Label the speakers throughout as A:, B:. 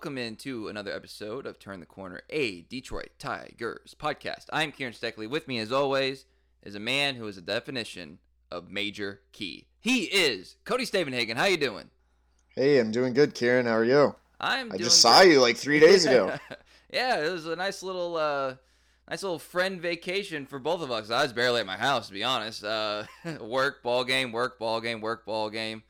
A: Welcome into another episode of Turn the Corner, a Detroit Tigers podcast. I'm Kieran Steckley. With me, as always, is a man who is a definition of major key. He is Cody Stavenhagen. How you doing?
B: Hey, I'm doing good, Kieran. How are you?
A: I'm.
B: I just saw you like three days ago.
A: yeah, it was a nice little, uh, nice little friend vacation for both of us. I was barely at my house, to be honest. Uh, work, ball game, work, ball game, work, ball game.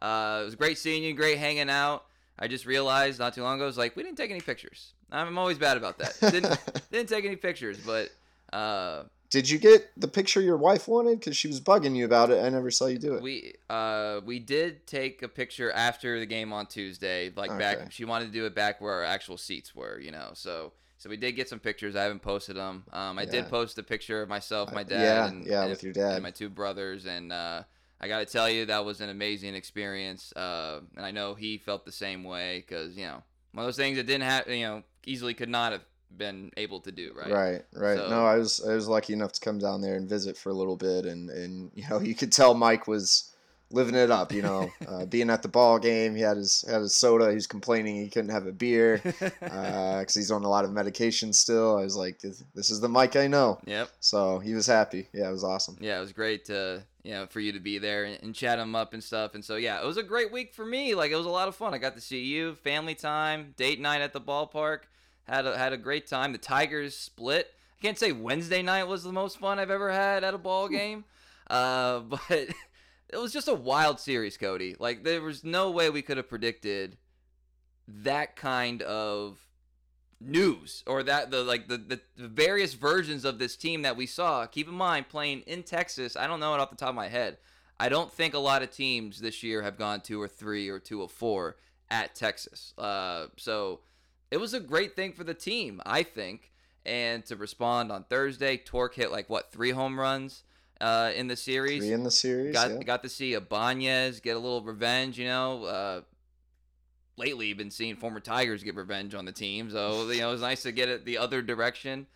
A: Uh, it was great seeing you, great hanging out. I just realized not too long ago, I was like, we didn't take any pictures. I'm always bad about that. Didn't didn't take any pictures, but uh,
B: Did you get the picture your wife wanted? Because she was bugging you about it. I never saw you do it.
A: we uh we did take a picture after the game on Tuesday, like
B: Okay.
A: back. She wanted to do it back where our actual seats were, you know. So so we did get some pictures. I haven't posted them. Um, I did post a picture of myself, my dad,
B: yeah,
A: and,
B: yeah,
A: and-
B: with your dad.
A: and my two brothers, and uh, I got to tell you that was an amazing experience. Uh, and I know he felt the same way because you know one of those things that didn't have, you know, easily could not have been able to do, right?
B: Right, right.
A: So-
B: No, I was I was lucky enough to come down there and visit for a little bit, and and you know you could tell Mike was living it up. You know, uh, being at the ball game, he had his had his soda. He was complaining he couldn't have a beer because he's on a lot of medication still. I was like, this, this is the Mike I know.
A: yep.
B: So he was happy. Yeah, it was awesome.
A: yeah, it was great to you know for you to be there and, and chat them up and stuff. And so yeah, it was a great week for me. Like it was a lot of fun. I got to see you, family time, date night at the ballpark. Had a, had a great time. The Tigers split. I can't say Wednesday night was the most fun I've ever had at a ball game, uh, but it was just a wild series, Cody. Like there was no way we could have predicted that kind of news or that the like the, the the various versions of this team that we saw keep in mind playing in texas i don't know it off the top of my head i don't think a lot of teams this year have gone two or three or two or four at texas uh, so it was a great thing for the team i think and to respond on thursday Tork hit like what three home runs uh, in the series
B: Three in the series.
A: got
B: yeah.
A: got to see Ibanez get a little revenge. You know, uh, lately been seeing former Tigers get revenge on the team, so you know it was nice to get it the other direction.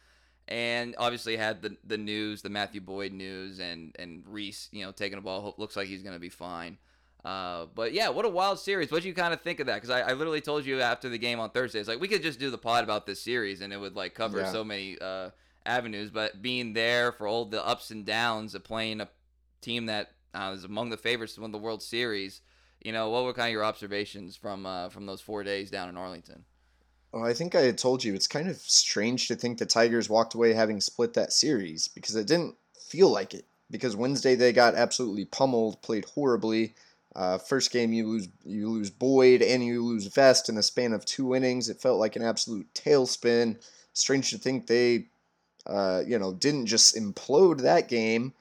A: And obviously had the the news, the Matthew Boyd news, and and Reese, you know, taking a ball. Looks like he's gonna be fine. Uh, but yeah, what a wild series. What do you kind of think of that? Because I, I literally told you after the game on Thursday, it's like we could just do the pod about this series and it would like cover
B: Yeah.
A: so many uh, avenues. But being there for all the ups and downs of playing a team that uh, is among the favorites to win the World Series, you know, what were kind of your observations from uh, from those four days down in Arlington?
B: Well, I think I had told you it's kind of strange to think the Tigers walked away having split that series because it didn't feel like it. Because Wednesday they got absolutely pummeled, played horribly. Uh, first game you lose you lose Boyd and you lose Vest in the span of two innings. It felt like an absolute tailspin. Strange to think they, uh, you know, didn't just implode that game.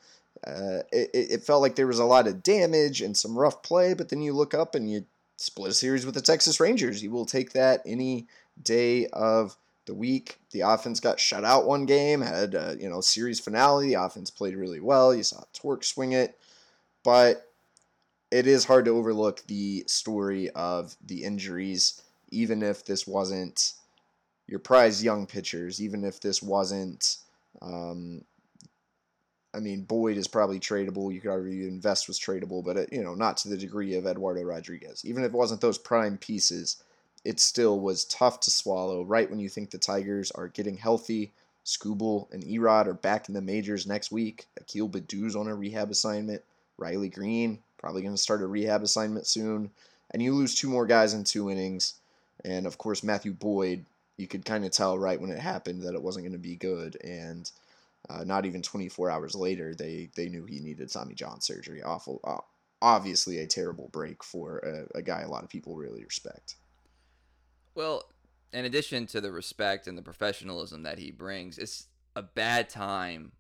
B: Uh, it, it felt like there was a lot of damage and some rough play, but then you look up and you split a series with the Texas Rangers. You will take that any day of the week. The offense got shut out one game, had a, you know series finale. The offense played really well. You saw Tork swing it, but it is hard to overlook the story of the injuries, even if this wasn't your prize young pitchers, even if this wasn't. Um, I mean, Boyd is probably tradable. You could argue Invest was tradable, but it, you know, not to the degree of Eduardo Rodriguez. Even if it wasn't those prime pieces, it still was tough to swallow. Right when you think the Tigers are getting healthy, Skubal and Erod are back in the majors next week. Akil Baddoo's on a rehab assignment. Riley Greene probably going to start a rehab assignment soon. And you lose two more guys in two innings. And of course, Matthew Boyd, you could kind of tell right when it happened that it wasn't going to be good. And uh, not even 24 hours later, they, they knew he needed Tommy John surgery. Awful, uh, obviously a terrible break for a, a guy a lot of people really respect.
A: Well, in addition to the respect and the professionalism that he brings, it's a bad time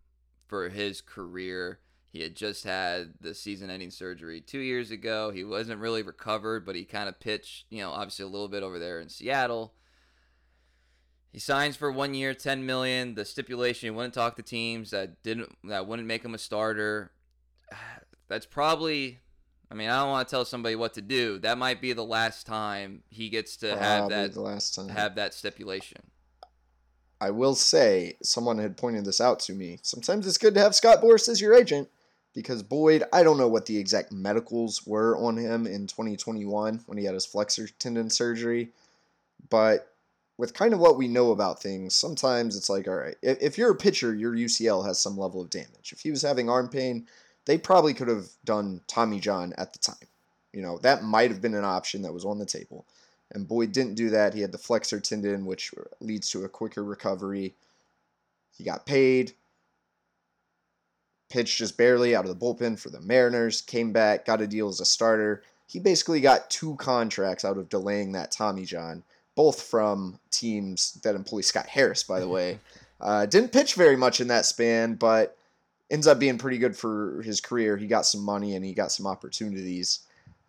A: for his career. He had just had the season ending surgery two years ago. He wasn't really recovered, but he kind of pitched, you know, obviously a little bit over there in Seattle. He signs for one year, ten million. The stipulation he wouldn't talk to teams that didn't that wouldn't make him a starter. That's probably I mean, I don't want to tell somebody what to do. That might be the last time he gets to have that
B: the last time.
A: have that stipulation.
B: I will say, someone had pointed this out to me. Sometimes it's good to have Scott Boras as your agent because Boyd, I don't know what the exact medicals were on him in 2021 when he had his flexor tendon surgery, but with kind of what we know about things, sometimes it's like, all right, if, you're a pitcher, your UCL has some level of damage. If he was having arm pain, they probably could have done Tommy John at the time. You know, that might have been an option that was on the table. And Boyd didn't do that. He had the flexor tendon, which leads to a quicker recovery. He got paid, pitched just barely out of the bullpen for the Mariners, came back, got a deal as a starter. He basically got two contracts out of delaying that Tommy John, both from teams that employ Scott Harris, by the way. Uh, didn't pitch very much in that span, but ends up being pretty good for his career. He got some money and he got some opportunities.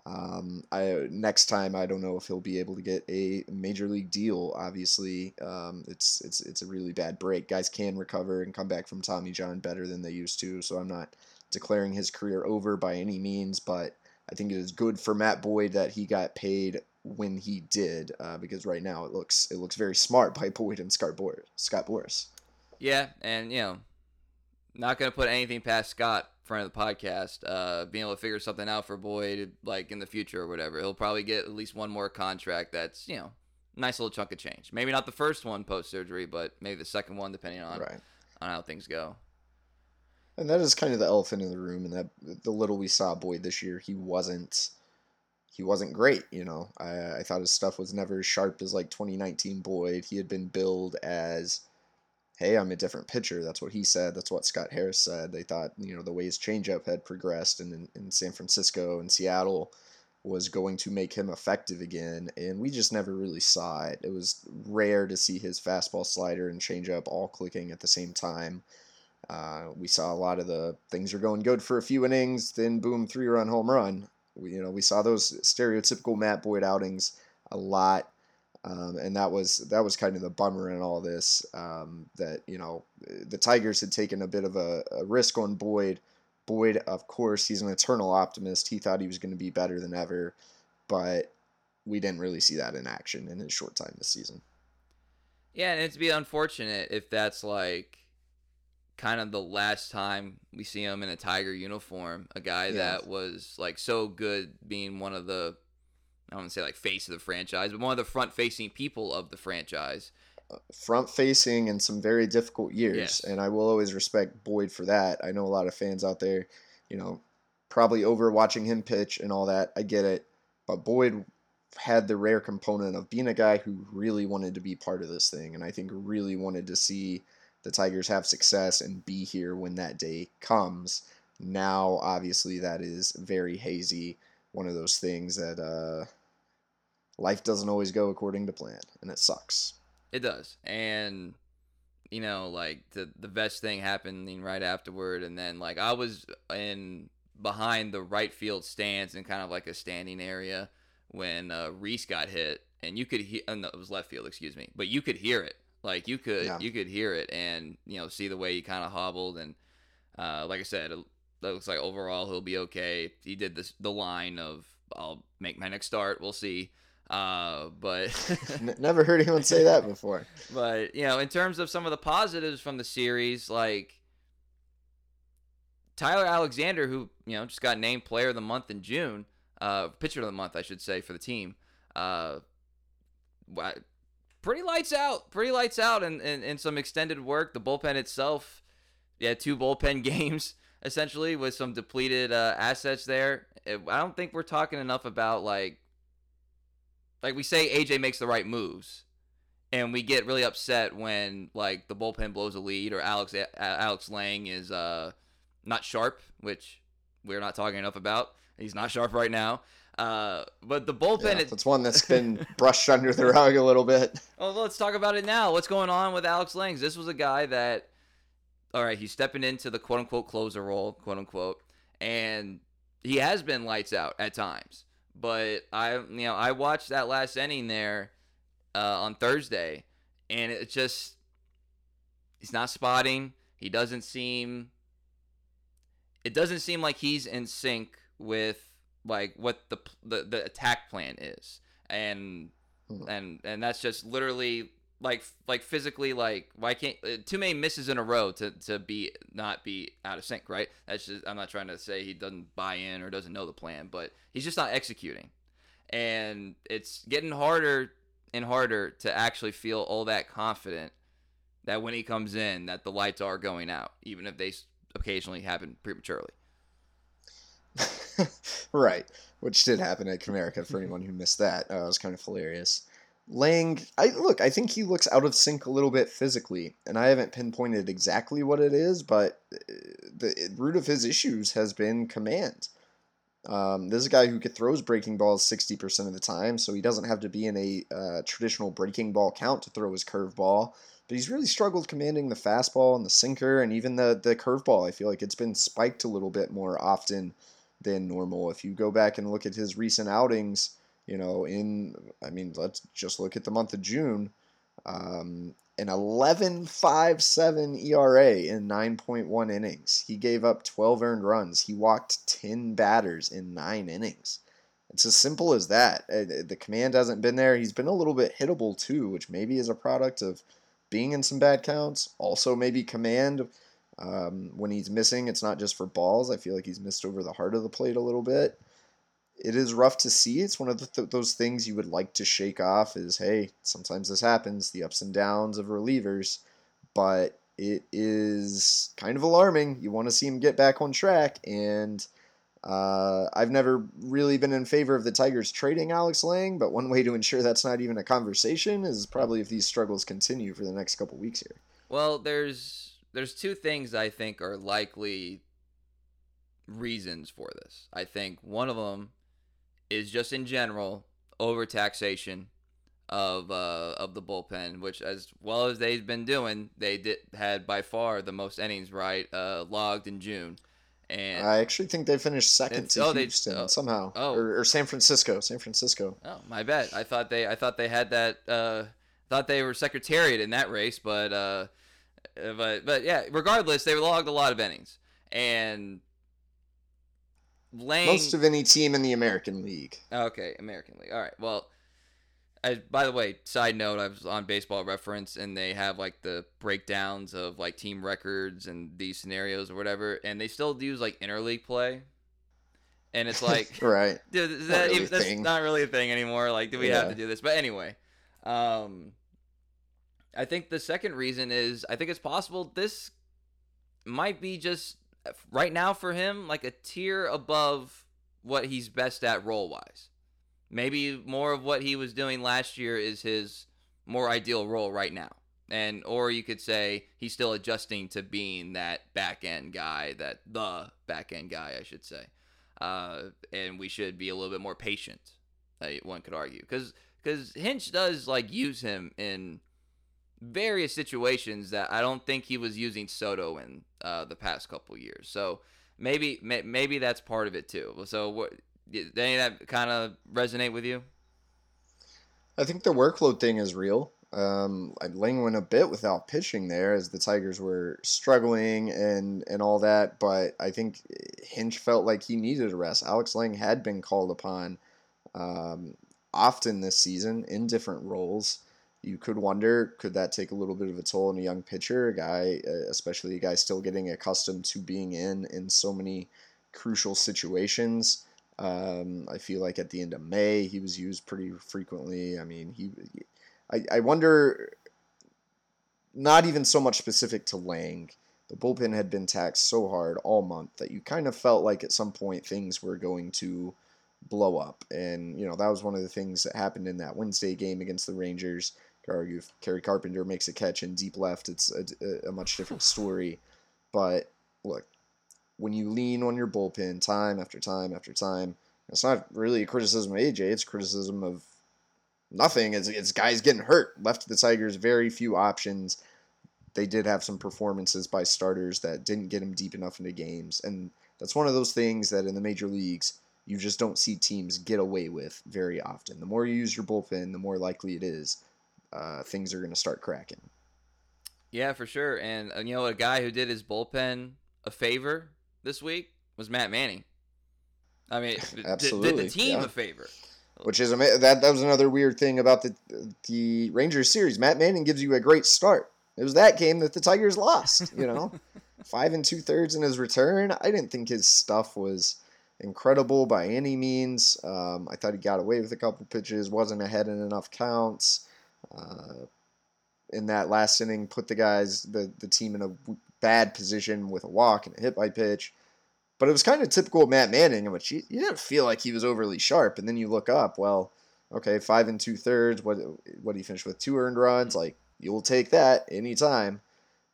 B: Um, I next time I don't know if he'll be able to get a major league deal. Obviously, um, it's it's it's a really bad break. Guys can recover and come back from Tommy John better than they used to. So I'm not declaring his career over by any means, but I think it is good for Matt Boyd that he got paid when he did, uh, because right now it looks it looks very smart by Boyd and Scott Boras. Scott Boras.
A: Yeah, and you know, not gonna put anything past Scott front of the podcast, uh, being able to figure something out for Boyd, like in the future or whatever. He'll probably get at least one more contract that's, you know, nice little chunk of change. Maybe not the first one post surgery, but maybe the second one, depending on
B: right.
A: on how things go.
B: And that is kind of the elephant in the room. And that the little we saw Boyd this year, he wasn't he wasn't great. You know, I I thought his stuff was never as sharp as like 2019 Boyd. He had been billed as hey, I'm a different pitcher. That's what he said. That's what Scott Harris said. They thought, you know, the way his changeup had progressed and in, in San Francisco and Seattle was going to make him effective again. And we just never really saw it. It was rare to see his fastball slider and changeup all clicking at the same time. Uh, we saw a lot of the things are going good for a few innings, then boom, three run home run. We, you know, we saw those stereotypical Matt Boyd outings a lot um, and that was that was kind of the bummer in all this um, that you know the Tigers had taken a bit of a, a, risk on Boyd. Boyd, of course, he's an eternal optimist. He thought he was going to be better than ever, but we didn't really see that in action in his short time this season.
A: Yeah, and it'd be unfortunate if that's like kind of the last time we see him in a Tiger uniform. A guy yeah. that was like so good, being one of the I don't want to say like face of the franchise, but one of the front facing people of the franchise.
B: Uh, front facing in some very difficult years. Yes. And I will always respect Boyd for that. I know a lot of fans out there, you know, probably over watching him pitch and all that. I get it. But Boyd had the rare component of being a guy who really wanted to be part of this thing. And I think really wanted to see the Tigers have success and be here when that day comes. Now, obviously, that is very hazy. One of those things that, uh, life doesn't always go according to plan, and it sucks.
A: It does, and you know, like the the best thing happening right afterward, and then like I was in behind the right field stands in kind of like a standing area when uh, Reese got hit, and you could hear. Oh, no, it was left field, excuse me, but you could hear it. Like you could yeah. you could hear it, and you know see the way he kind of hobbled, and uh, like I said, it looks like overall he'll be okay. He did this the line of I'll make my next start. We'll see. Uh, but
B: never heard anyone say that before.
A: But you know, in terms of some of the positives from the series, like Tyler Alexander, who you know just got named Player of the Month in June, uh, Pitcher of the Month, I should say, for the team. Uh, pretty lights out, pretty lights out, and in, in some extended work. The bullpen itself, yeah, two bullpen games essentially with some depleted uh, assets there. I don't think we're talking enough about like like we say AJ makes the right moves, and we get really upset when like the bullpen blows a lead or Alex Alex Lange is uh not sharp, which we're not talking enough about. He's not sharp right now. Uh, but the bullpen. Yeah,
B: it's one that's been brushed under the rug a little bit.
A: Well, let's talk about it now. What's going on with Alex Lange? This was a guy that, all right, he's stepping into the quote unquote closer role, quote unquote, and he has been lights out at times. But I, you know, I watched that last inning there uh, on Thursday, and it just he's not spotting. He doesn't seem. It doesn't seem like he's in sync with like what the the, the attack plan is, and hmm. and and that's just literally like like physically like why can't uh, too many misses in a row to to be not be out of sync right that's just i'm not trying to say he doesn't buy in or doesn't know the plan but he's just not executing and it's getting harder and harder to actually feel all that confident that when he comes in that the lights are going out, even if they occasionally happen prematurely.
B: right, which did happen at Comerica for anyone who missed that. Uh, it was kind of hilarious. Lange, I look, I think he looks out of sync a little bit physically, and I haven't pinpointed exactly what it is, but uh, the root of his issues has been command. Um, this is a guy who throws breaking balls 60% of the time, so he doesn't have to be in a uh, traditional breaking ball count to throw his curveball. But he's really struggled commanding the fastball and the sinker and even the, the curveball. I feel like it's been spiked a little bit more often than normal. If you go back and look at his recent outings, you know, in, I mean, let's just look at the month of June. Um, an 11.57 ERA in 9.1 innings. He gave up 12 earned runs. He walked 10 batters in 9 innings. It's as simple as that. Uh, the command hasn't been there. He's been a little bit hittable too, which maybe is a product of being in some bad counts. Also, maybe command um, when he's missing, it's not just for balls. I feel like he's missed over the heart of the plate a little bit it is rough to see. It's one of th- those things you would like to shake off. Is hey, sometimes this happens, the ups and downs of relievers, but it is kind of alarming. You want to see him get back on track, and uh, I've never really been in favor of the Tigers trading Alex Lange, but one way to ensure that's not even a conversation is probably if these struggles continue for the next couple weeks here.
A: Well, there's there's two things I think are likely reasons for this. I think one of them is just in general overtaxation of uh, of the bullpen, which as well as they've been doing, they did had by far the most innings right uh, logged in June. And
B: I actually think they finished second to oh, Houston they, oh, somehow, oh. Or, or, San Francisco. San Francisco.
A: Oh, my bad. I thought they I thought they had that. Uh, thought they were secretariat in that race, but uh, but but yeah. Regardless, they logged a lot of innings, and
B: Lange. Most of any team in the American League.
A: Okay, American League. All right. Well, I, by the way, side note, I was on Baseball Reference, and they have like the breakdowns of like team records and these scenarios or whatever, and they still use like interleague play. And it's like,
B: right?
A: Dude, that, really that's not really a thing anymore. Like, do we yeah. have to do this? But anyway, um, I think the second reason is I think it's possible this might be just right now for him like a tier above what he's best at role wise. Maybe more of what he was doing last year is his more ideal role right now. And or you could say he's still adjusting to being that back end guy, that the back end guy, I should say. Uh, and we should be a little bit more patient. One could argue because because Hinch does like use him in various situations that I don't think he was using Soto in uh, the past couple years. So maybe maybe that's part of it too. So what did any of that kind of resonate with you?
B: I think the workload thing is real. Um, Lange went a bit without pitching there as the Tigers were struggling and and all that, but I think Hinch felt like he needed a rest. Alex Lange had been called upon um, often this season in different roles you could wonder could that take a little bit of a toll on a young pitcher, a guy, uh, especially a guy still getting accustomed to being in in so many crucial situations. Um, I feel like at the end of May he was used pretty frequently. I mean, he, I, I wonder, not even so much specific to Lange. The bullpen had been taxed so hard all month that you kind of felt like at some point things were going to blow up. And, you know, that was one of the things that happened in that Wednesday game against the Rangers argue if Kerry Carpenter makes a catch in deep left, it's a, a much different story. But look, when you lean on your bullpen time after time after time, it's not really a criticism of AJ. It's criticism of nothing. It's, it's guys getting hurt. Left to the Tigers very few options. They did have some performances by starters that didn't get them deep enough into games, and that's one of those things that in the major leagues you just don't see teams get away with very often. The more you use your bullpen, the more likely it is uh, things are going to start cracking.
A: Yeah, for sure. And uh, you know, a guy who did his bullpen a favor this week was Matt Manning. I mean, Absolutely. did, did the team yeah. a favor.
B: Which is that that was another weird thing about the the Rangers series. Matt Manning gives you a great start. It was that game that the Tigers lost. You know, five and two thirds in his return. I didn't think his stuff was incredible by any means. Um, I thought he got away with a couple pitches, wasn't ahead in enough counts. Uh, in that last inning, put the guys, the, the team in a bad position with a walk and a hit by pitch. But it was kind of typical of Matt Manning, in which you, you didn't feel like he was overly sharp. And then you look up, well, okay, five and two thirds. What what he finished with? Two earned runs. Like you'll take that anytime.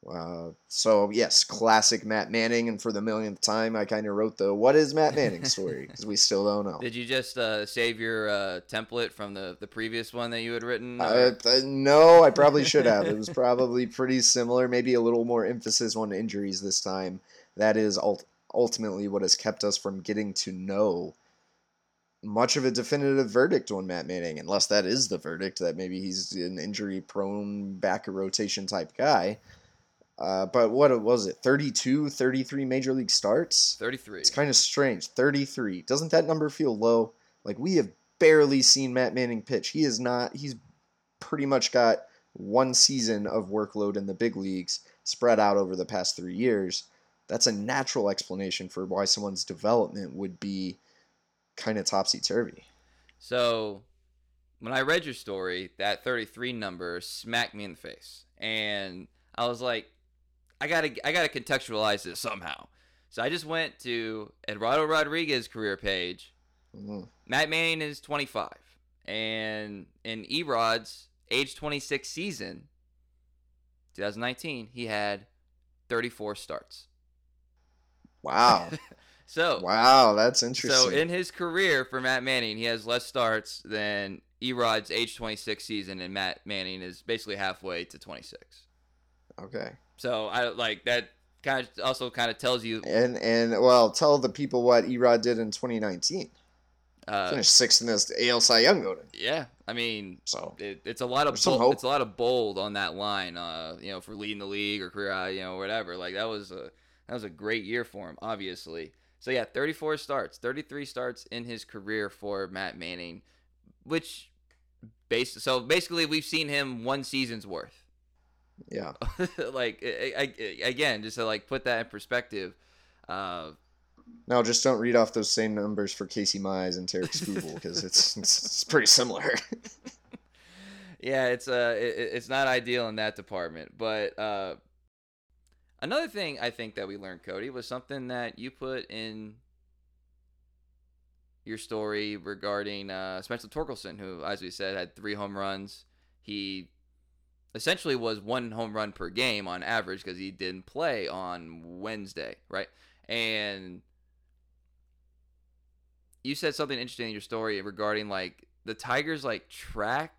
B: Uh, so yes, classic Matt Manning, and for the millionth time, I kind of wrote the "What is Matt Manning" story because we still don't know.
A: Did you just uh, save your uh, template from the, the previous one that you had written?
B: Uh, no, I probably should have. it was probably pretty similar, maybe a little more emphasis on injuries this time. That is ult- ultimately what has kept us from getting to know much of a definitive verdict on Matt Manning, unless that is the verdict that maybe he's an injury prone back rotation type guy. Uh, but what was it? 32, 33 major league starts?
A: 33.
B: It's kind of strange. 33. Doesn't that number feel low? Like we have barely seen Matt Manning pitch. He is not, he's pretty much got one season of workload in the big leagues spread out over the past three years. That's a natural explanation for why someone's development would be kind of topsy turvy.
A: So when I read your story, that 33 number smacked me in the face. And I was like, I gotta I gotta contextualize this somehow. So I just went to Eduardo Rodriguez career page. Mm-hmm. Matt Manning is 25, and in Erod's age 26 season, 2019, he had 34 starts.
B: Wow.
A: so
B: wow, that's interesting.
A: So in his career for Matt Manning, he has less starts than Erod's age 26 season, and Matt Manning is basically halfway to 26.
B: Okay.
A: So I like that. Kind of also kind of tells you.
B: And and well, tell the people what Erod did in 2019. Uh, Finished sixth in this AL Cy Young voting.
A: Yeah, I mean, so it, it's a lot of bold, it's a lot of bold on that line. Uh, you know, for leading the league or career, you know, whatever. Like that was a that was a great year for him, obviously. So yeah, 34 starts, 33 starts in his career for Matt Manning, which base so basically we've seen him one season's worth.
B: Yeah.
A: like I, I, again, just to like put that in perspective. Uh,
B: no, just don't read off those same numbers for Casey Mize and Tarik Skubal because it's, it's, it's pretty similar.
A: yeah, it's uh, it, it's not ideal in that department. But uh, another thing I think that we learned, Cody, was something that you put in your story regarding uh, Spencer Torkelson, who, as we said, had three home runs. He essentially was one home run per game on average because he didn't play on Wednesday, right? And you said something interesting in your story regarding like the Tigers like track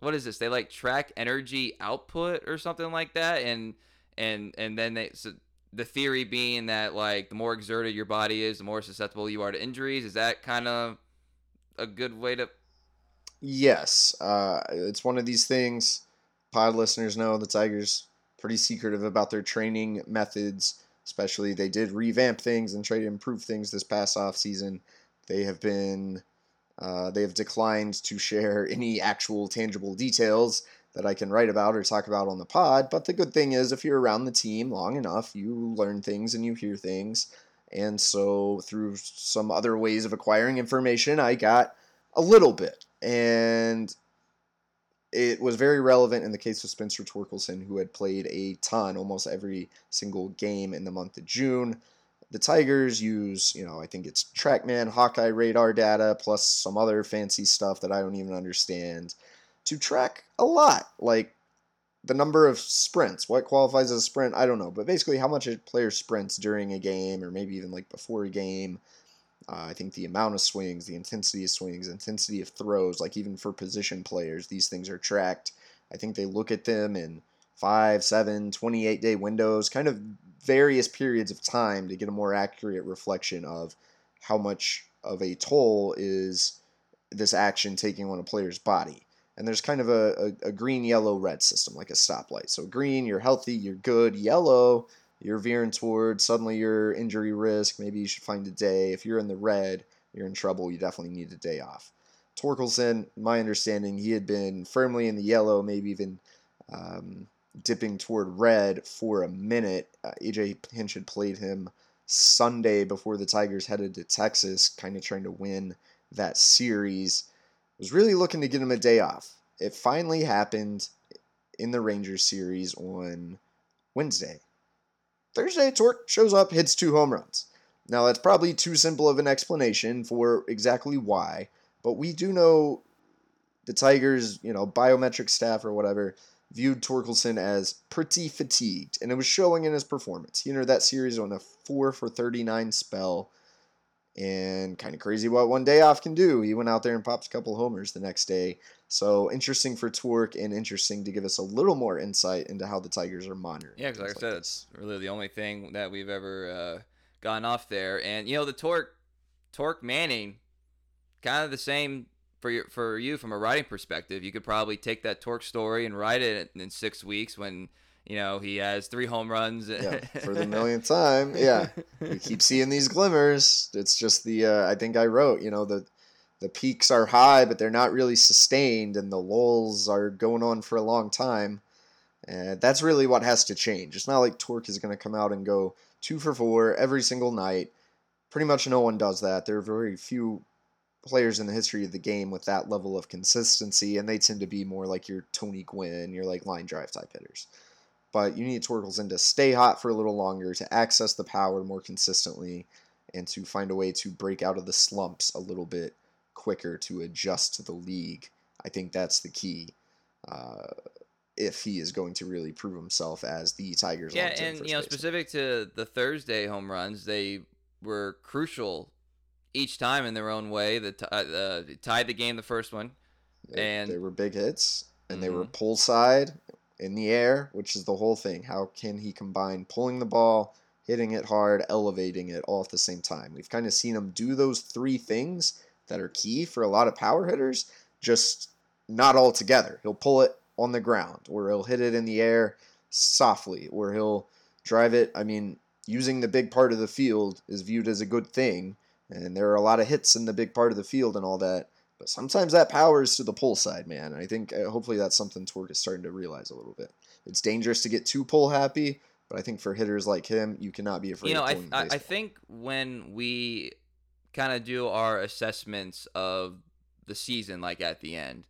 A: what is this? They like track energy output or something like that and and and then they so the theory being that like the more exerted your body is, the more susceptible you are to injuries. Is that kind of a good way to
B: Yes, uh, it's one of these things pod listeners know the Tigers pretty secretive about their training methods. Especially, they did revamp things and try to improve things this past off season. They have been, uh, they have declined to share any actual tangible details that I can write about or talk about on the pod. But the good thing is, if you're around the team long enough, you learn things and you hear things. And so, through some other ways of acquiring information, I got a little bit. And it was very relevant in the case of Spencer Torkelson, who had played a ton, almost every single game in the month of June. The Tigers use, you know, I think it's TrackMan, Hawkeye radar data, plus some other fancy stuff that I don't even understand, to track a lot. Like the number of sprints. What qualifies as a sprint? I don't know. But basically, how much a player sprints during a game, or maybe even like before a game uh, I think the amount of swings, the intensity of swings, intensity of throws, like even for position players, these things are tracked. I think they look at them in five, seven, 28 day windows, kind of various periods of time to get a more accurate reflection of how much of a toll is this action taking on a player's body. And there's kind of a, a, a green, yellow, red system, like a stoplight. So green, you're healthy, you're good. Yellow, you're veering toward suddenly your injury risk. Maybe you should find a day. If you're in the red, you're in trouble. You definitely need a day off. Torkelson, my understanding, he had been firmly in the yellow, maybe even um, dipping toward red for a minute. Uh, AJ Hinch had played him Sunday before the Tigers headed to Texas, kind of trying to win that series. Was really looking to get him a day off. It finally happened in the Rangers series on Wednesday. Thursday, Tork shows up, hits two home runs. Now, that's probably too simple of an explanation for exactly why, but we do know the Tigers, you know, biometric staff or whatever, viewed Torkelson as pretty fatigued, and it was showing in his performance. He entered that series on a 4 for 39 spell, and kind of crazy what one day off can do. He went out there and popped a couple homers the next day. So interesting for Tork and interesting to give us a little more insight into how the Tigers are monitoring.
A: Yeah, because like I said, it's really the only thing that we've ever uh, gone off there. And you know, the Tork, Tork Manning, kind of the same for you for you from a writing perspective. You could probably take that Tork story and write it in six weeks when you know, he has three home runs.
B: yeah, for the millionth time. Yeah, we keep seeing these glimmers. It's just the uh, I think I wrote, you know, the the peaks are high, but they're not really sustained, and the lulls are going on for a long time. And that's really what has to change. It's not like Tork is going to come out and go two for four every single night. Pretty much no one does that. There are very few players in the history of the game with that level of consistency, and they tend to be more like your Tony Gwynn, your like line drive type hitters but you need Torkelson to stay hot for a little longer, to access the power more consistently, and to find a way to break out of the slumps a little bit quicker to adjust to the league. I think that's the key. Uh, if he is going to really prove himself as the Tigers.
A: Yeah, and you know, specific to the Thursday home runs, they were crucial each time in their own way. That uh, tied the game, the first one,
B: they,
A: and
B: they were big hits, and mm-hmm. they were mm-hmm. pull side in the air, which is the whole thing. How can he combine pulling the ball, hitting it hard, elevating it all at the same time? We've kind of seen him do those three things that are key for a lot of power hitters, just not all together. He'll pull it on the ground, or he'll hit it in the air softly, or he'll drive it. I mean, using the big part of the field is viewed as a good thing, and there are a lot of hits in the big part of the field and all that. But sometimes that power is to the pull side, man. And I think uh, hopefully that's something Tork is starting to realize a little bit. It's dangerous to get too pull happy, but I think for hitters like him, you cannot be afraid.
A: You know, I, I think when we kind of do our assessments of the season, like at the end,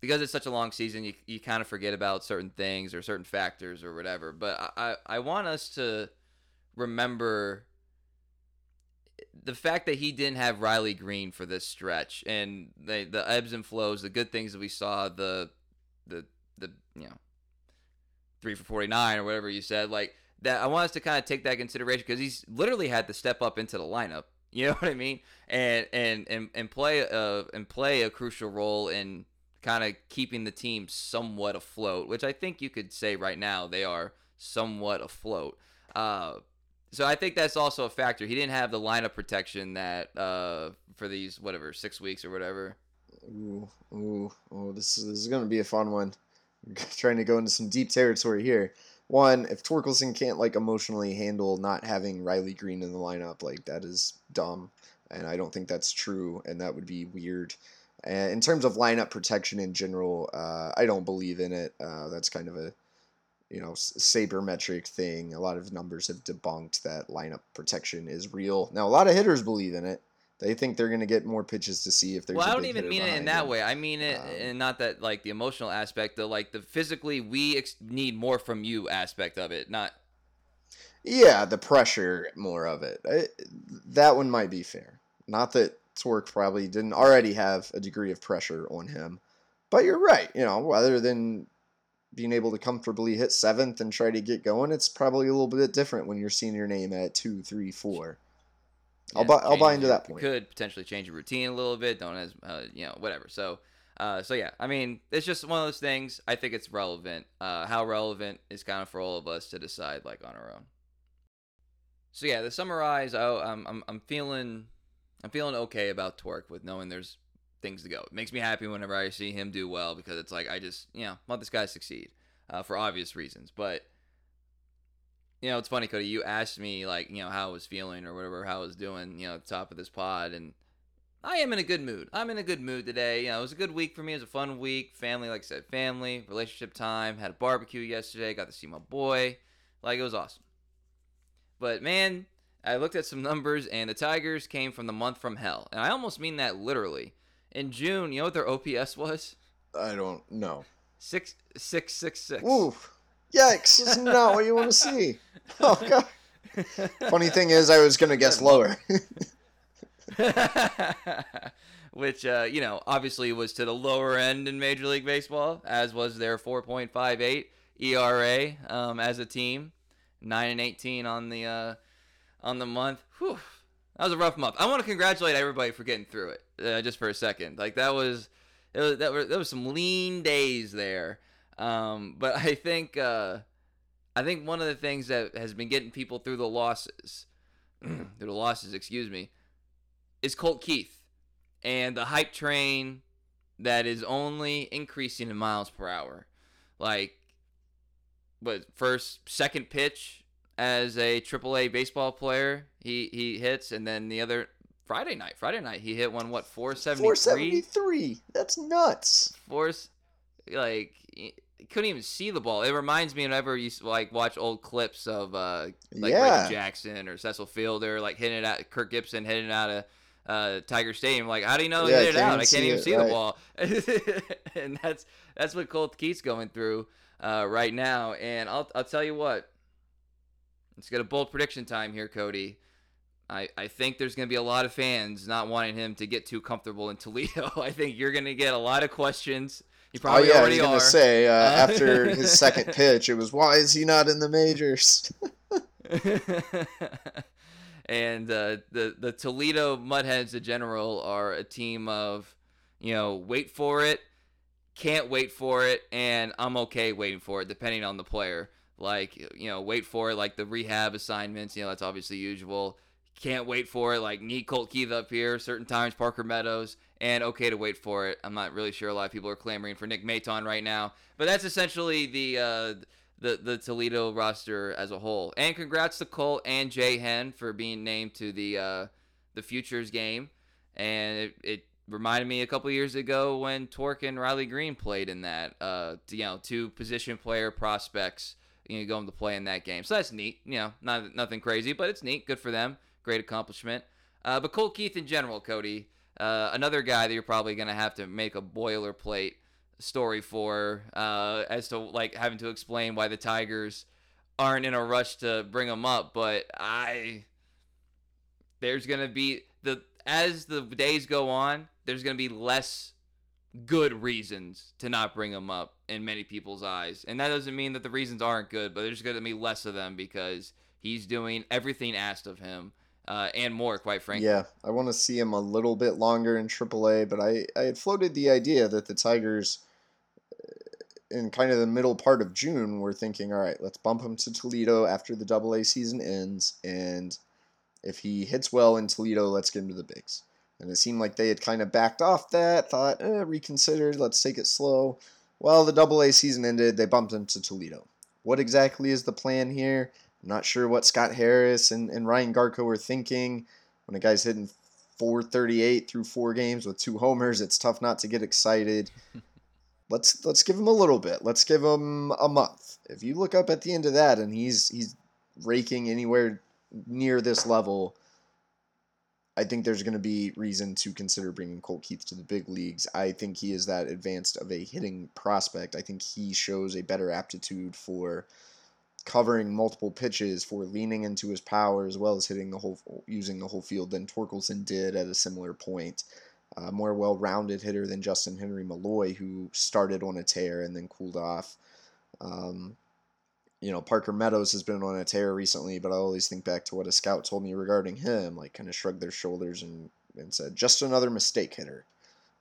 A: because it's such a long season, you, you kind of forget about certain things or certain factors or whatever. But I, I want us to remember the fact that he didn't have Riley Greene for this stretch and the the ebbs and flows, the good things that we saw, the the the you know three for forty nine or whatever you said, like that. I want us to kind of take that consideration because he's literally had to step up into the lineup. You know what I mean? And and and and play a and play a crucial role in kind of keeping the team somewhat afloat, which I think you could say right now they are somewhat afloat. Uh, so I think that's also a factor. He didn't have the lineup protection that uh, for these whatever six weeks or whatever.
B: Ooh, ooh, oh! This is, this is going to be a fun one. trying to go into some deep territory here. One, if Torkelson can't like emotionally handle not having Riley Greene in the lineup, like that is dumb, and I don't think that's true, and that would be weird. And in terms of lineup protection in general, uh, I don't believe in it. Uh, that's kind of a you know sabermetric thing. A lot of numbers have debunked that lineup protection is real. Now a lot of hitters believe in it. They think they're going to get more pitches to see if there's.
A: Well, I don't even mean it in that them. way. I mean it, um, and not that like the emotional aspect, the like the physically we ex- need more from you aspect of it, not.
B: Yeah, the pressure more of it. I, that one might be fair. Not that Tork probably didn't already have a degree of pressure on him, but you're right. You know, rather than being able to comfortably hit seventh and try to get going, it's probably a little bit different when you're seeing your name at two, three, four. I'll buy. I'll buy into that point.
A: Could potentially change your routine a little bit. Don't as uh, you know whatever. So, uh, so yeah. I mean, it's just one of those things. I think it's relevant. Uh, how relevant is kind of for all of us to decide like on our own. So yeah, to summarize, oh, I'm I'm I'm feeling I'm feeling okay about Tork with knowing there's things to go. It makes me happy whenever I see him do well because it's like I just you know want this guy to succeed uh, for obvious reasons. But you know, it's funny, Cody. You asked me like you know how I was feeling or whatever, how I was doing, you know, at the top of this pod, and I am in a good mood. I'm in a good mood today. You know, it was a good week for me. It was a fun week. Family, like I said, family, relationship time. Had a barbecue yesterday. Got to see my boy. Like it was awesome. But man, I looked at some numbers, and the Tigers came from the month from hell, and I almost mean that literally. In June, you know what their OPS was?
B: I don't know.
A: Six six six six.
B: Ooh, yikes! That's not what you want to see. Oh god. Funny thing is, I was gonna guess lower.
A: Which uh, you know, obviously was to the lower end in Major League Baseball, as was their 4.58 ERA um, as a team, nine and 18 on the uh, on the month. Whew, that was a rough month. I want to congratulate everybody for getting through it, uh, just for a second. Like that was, it was that were there was some lean days there. Um, but I think uh, I think one of the things that has been getting people through the losses, through the losses, excuse me, is Colt Keith and the hype train that is only increasing in miles per hour. Like, but first, second pitch as a AAA baseball player, he he hits, and then the other Friday night, Friday night, he hit one what four seventy three. Four seventy
B: three. That's nuts.
A: Force, like couldn't even see the ball. It reminds me whenever you like watch old clips of uh like yeah. Reggie Jackson or Cecil Fielder like hitting it out, Kirk Gibson hitting it out of uh, Tiger Stadium. Like, how do you know yeah, hit it out? I can't even it, see right. the ball. and that's that's what Colt Keith's going through uh, right now. And I'll I'll tell you what. Let's get a bold prediction time here, Cody. I, I think there's going to be a lot of fans not wanting him to get too comfortable in Toledo. I think you're going to get a lot of questions. You probably oh, yeah, already I was going to
B: say, uh, uh, after his second pitch, it was, why is he not in the majors?
A: and uh, the the Toledo Mud Hens, in general are a team of, you know, wait for it, can't wait for it, and I'm okay waiting for it, depending on the player. Like you know, wait for it, like the rehab assignments. You know, that's obviously usual. Can't wait for it, like need Colt Keith up here. Certain times, Parker Meadows, and okay to wait for it. I'm not really sure a lot of people are clamoring for Nick Maton right now, but that's essentially the. Uh, the the Toledo roster as a whole. And congrats to Colt and Jace Jung for being named to the uh, the futures game. And it, it reminded me a couple years ago when Tork and Riley Greene played in that. Uh, you know, two position player prospects you know going to play in that game. So that's neat. You know, not nothing crazy, but it's neat. Good for them. Great accomplishment. Uh, but Colt Keith in general, Cody, uh, another guy that you're probably going to have to make a boilerplate story for uh, as to like having to explain why the Tigers aren't in a rush to bring him up. But I, there's gonna be the as the days go on, there's gonna be less good reasons to not bring him up in many people's eyes, and that doesn't mean that the reasons aren't good, but there's gonna be less of them because he's doing everything asked of him. Uh, and more, quite frankly.
B: Yeah, I want to see him a little bit longer in AAA, but I, I had floated the idea that the Tigers in kind of the middle part of June, we're thinking, all right, let's bump him to Toledo after the Double A season ends, and if he hits well in Toledo, let's get him to the bigs. And it seemed like they had kind of backed off that, thought, eh, reconsidered, let's take it slow. Well, the Double A season ended, they bumped him to Toledo. What exactly is the plan here? I'm not sure what Scott Harris and, and Ryan Garko were thinking. When a guy's hitting 438 through four games with two homers, it's tough not to get excited. let's let's give him a little bit. Let's give him a month. If you look up at the end of that and he's he's raking anywhere near this level, I think there's going to be reason to consider bringing Colt Keith to the big leagues. I think he is that advanced of a hitting prospect. I think he shows a better aptitude for covering multiple pitches, for leaning into his power as well as hitting the whole using the whole field than Torkelson did at a similar point a more well rounded hitter than Justin Henry Malloy, who started on a tear and then cooled off. Um, you know, Parker Meadows has been on a tear recently, but I always think back to what a scout told me regarding him, like kind of shrugged their shoulders and, and said, just another mistake hitter.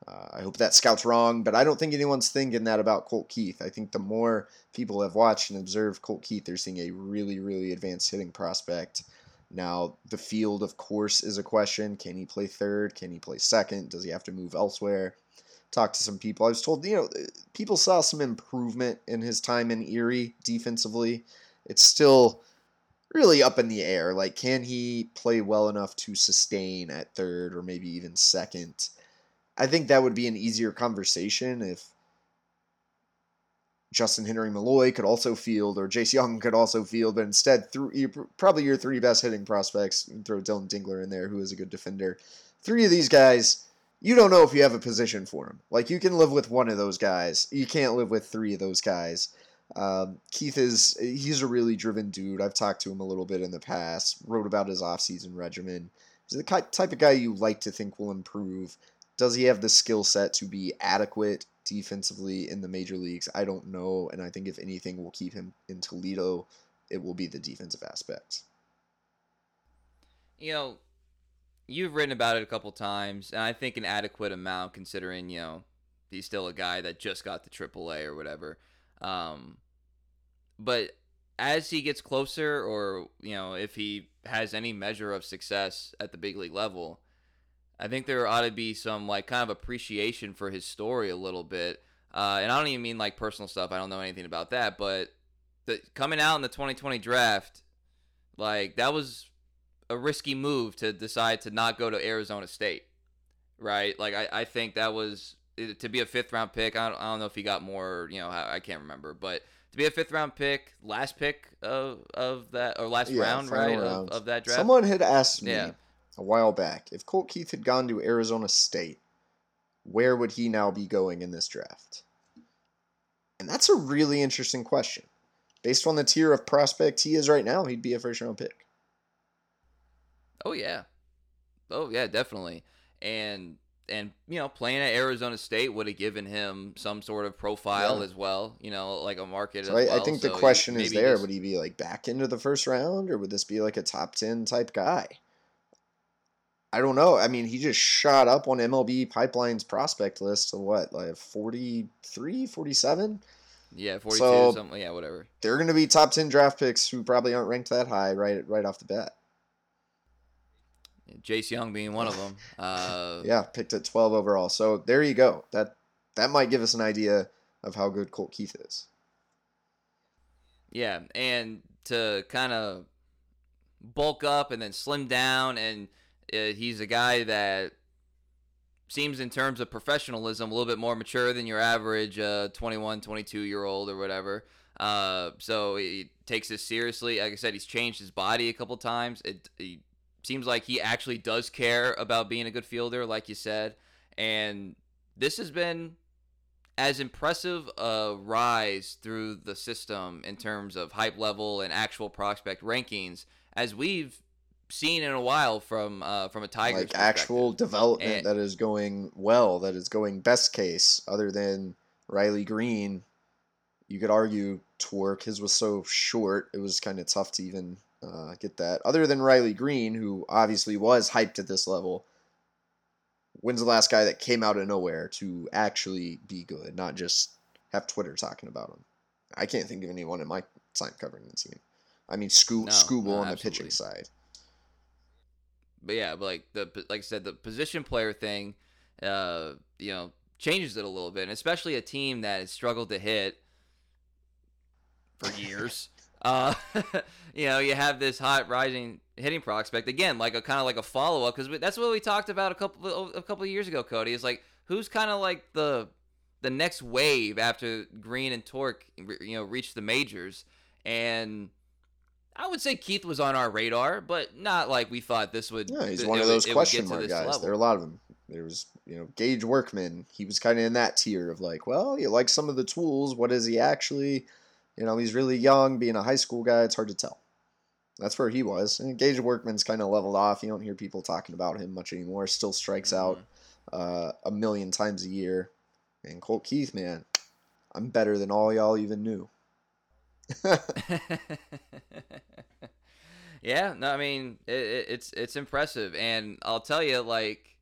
B: Uh, I hope that scout's wrong, but I don't think anyone's thinking that about Colt Keith. I think the more people have watched and observed Colt Keith, they're seeing a really, really advanced hitting prospect. Now, the field, of course, is a question. Can he play third? Can he play second? Does he have to move elsewhere? Talk to some people. I was told, you know, people saw some improvement in his time in Erie defensively. It's still really up in the air. Like, can he play well enough to sustain at third or maybe even second? I think that would be an easier conversation if Justin Henry Malloy could also field, or Jace Jung could also field, but instead, three, probably your three best hitting prospects, throw Dylan Dingler in there, who is a good defender. Three of these guys, you don't know if you have a position for them. Like, you can live with one of those guys. You can't live with three of those guys. Um, Keith is, he's a really driven dude. I've talked to him a little bit in the past, wrote about his offseason regimen. He's the type of guy you like to think will improve. Does he have the skill set to be adequate defensively in the major leagues? I don't know. And I think if anything will keep him in Toledo, it will be the defensive aspects.
A: You know, you've written about it a couple times, and I think an adequate amount considering, you know, he's still a guy that just got the AAA or whatever. Um, but as he gets closer, or, you know, if he has any measure of success at the big league level, I think there ought to be some like kind of appreciation for his story a little bit. Uh, and I don't even mean like personal stuff. I don't know anything about that, but the coming out in the 2020 draft, like that was a risky move to decide to not go to Arizona State, right? Like I, I think that was to be a fifth round pick. I don't, I don't know if he got more, you know, I, I can't remember, but to be a fifth round pick, last pick of of that or last yeah, round, right. Of, of, that draft.
B: Someone had asked me. Yeah a while back, if Colt Keith had gone to Arizona State, where would he now be going in this draft? And that's a really interesting question. Based on the tier of prospect he is right now, he'd be a first round pick.
A: Oh yeah. Oh yeah, definitely. And and you know, playing at Arizona State would have given him some sort of profile yeah. as well. You know, like a market. So
B: I,
A: well.
B: I, think so the question is there: would he be like back into the first round, or would this be like a top ten type guy? I don't know. I mean, he just shot up on MLB Pipeline's prospect list to what, like 43, 47?
A: Yeah, 42, so something. Yeah, whatever.
B: They're going to be top 10 draft picks who probably aren't ranked that high right right off the bat.
A: Jace Jung being one of them. Uh,
B: yeah, picked at 12 overall. So there you go. That that might give us an idea of how good Colt Keith is.
A: Yeah, and to kind of bulk up and then slim down and – he's a guy that seems in terms of professionalism a little bit more mature than your average uh, 21 22 year old or whatever. Uh, so he takes this seriously. Like i said he's changed his body a couple times. It, it seems like he actually does care about being a good fielder like you said. And this has been as impressive a rise through the system in terms of hype level and actual prospect rankings as we've seen in a while from uh, from a tiger. like
B: actual development and, that is going well, that is going best case, other than Riley Greene. You could argue Tork his was so short, it was kind of tough to even uh, get that. Other than Riley Greene, who obviously was hyped at this level, when's the last guy that came out of nowhere to actually be good, not just have Twitter talking about him? I can't think of anyone in my time covering the team. I mean, Sco- no, Skubal no, on the pitching side
A: but yeah, but like the like I said, the position player thing, uh, you know, changes it a little bit, and especially a team that has struggled to hit for years. uh, you know, you have this hot rising hitting prospect again, like a kind of like a follow up because that's what we talked about a couple a couple of years ago. Cody is like who's kind of like the the next wave after Greene and Tork, you know, reach the majors and I would say Keith was on our radar, but not like we thought this would.
B: Yeah, he's one of those question mark guys. Level. There are a lot of them. There was, you know, Gage Workman. He was kind of in that tier of like, well, you like some of the tools. What is he actually? You know, he's really young. Being a high school guy, it's hard to tell. That's where he was. And Gage Workman's kind of leveled off. You don't hear people talking about him much anymore. Still strikes mm-hmm. out uh, a million times a year. And Colt Keith, man, I'm better than all y'all even knew.
A: yeah, no, I mean it, it's it's impressive, and I'll tell you, like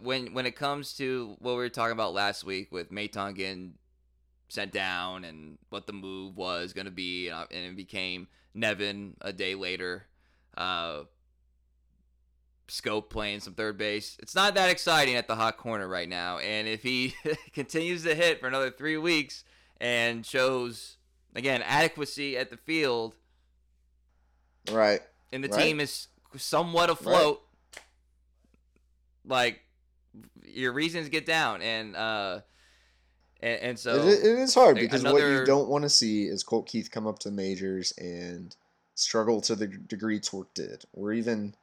A: when when it comes to what we were talking about last week with Maton getting sent down and what the move was going to be, and it became Nevin a day later. Uh, Schoop playing some third base. It's not that exciting at the hot corner right now. And if he continues to hit for another three weeks, and shows again adequacy at the field.
B: Right.
A: And the
B: right.
A: team is somewhat afloat. Right. Like your reasons get down and uh and, and so
B: it, it is hard because what you don't want to see is Colt Keith come up to majors and struggle to the degree Tork did, or even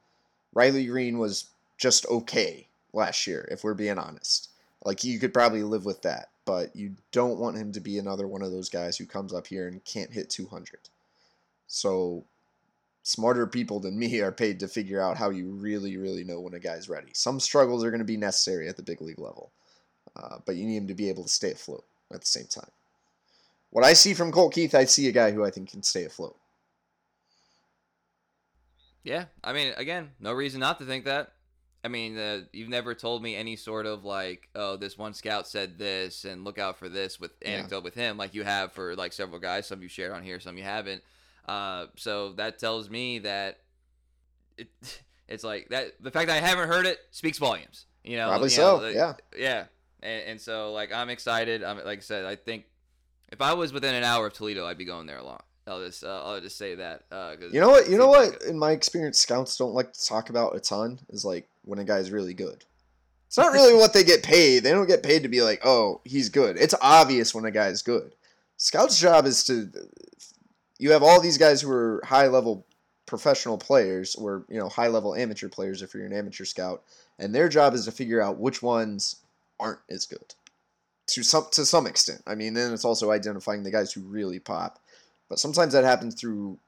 B: Riley Greene was just okay last year, if we're being honest. Like you could probably live with that, but you don't want him to be another one of those guys who comes up here and can't hit 200. So smarter people than me are paid to figure out how you really, really know when a guy's ready. Some struggles are going to be necessary at the big league level, uh, but you need him to be able to stay afloat at the same time. What I see from Colt Keith, I see a guy who I think can stay afloat.
A: Yeah, I mean, again, no reason not to think that. I mean, uh, you've never told me any sort of like, oh, this one scout said this, and look out for this with
B: Yeah.
A: anecdote with him, like you have for like several guys. Some you shared on here, some you haven't. Uh, so that tells me that it, it's like that. The fact that I haven't heard it speaks volumes. You know,
B: Probably
A: you know,
B: so,
A: like-
B: yeah.
A: yeah. And, and so like I'm excited. I'm like I said, I think if I was within an hour of Toledo, I'd be going there a lot. I'll just uh, I'll just say that. Uh,
B: You know what? You know
A: like
B: what? In my experience, scouts don't like to talk about a ton. Is like when a guy's really good. It's not really what they get paid. They don't get paid to be like, oh, he's good. It's obvious when a guy's good. Scout's job is to. You have all these guys who are high level professional players, or you know, high level amateur players if you're an amateur scout, and their job is to figure out which ones aren't as good. To some to some extent. I mean, then it's also identifying the guys who really pop. But sometimes that happens through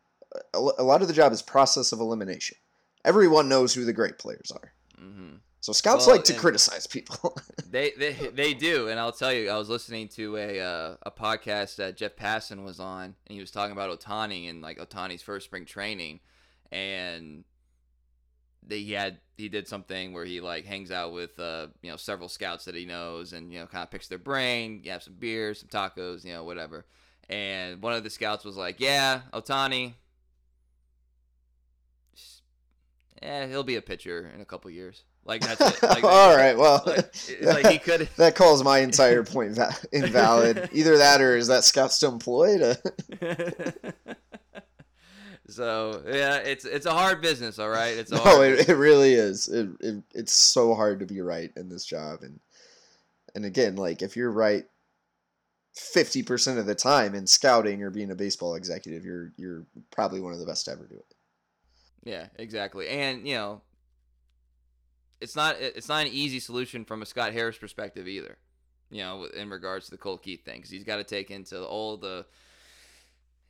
B: a a lot of the job is process of elimination. Everyone knows who the great players are.
A: Mhm.
B: So scouts
A: Well,
B: like to criticize people.
A: They, they they do, and I'll tell you, I was listening to a uh, a podcast that Jeff Passan was on, and he was talking about Ohtani and like Ohtani's first spring training, and they he had he did something where he like hangs out with uh you know several scouts that he knows, and you know kind of picks their brain, you have some beers, some tacos, you know whatever, and one of the scouts was like, yeah, Ohtani. Yeah, he'll be a pitcher in a couple years. Like that's it. Like,
B: All right, well,
A: like, like he could.
B: that calls my entire point va- invalid. Either that or is that scout still employed?
A: So yeah, it's it's a hard business, all right. It's a
B: no,
A: hard
B: it, it really is. It, it, it's so hard to be right in this job, and and again, like if you're right fifty percent of the time in scouting or being a baseball executive, you're you're probably one of the best to ever do it.
A: Yeah, exactly. And you know, it's not it's not an easy solution from a Scott Harris perspective either. You know, in regards to the Colt Keith thing, because he's got to take into all the,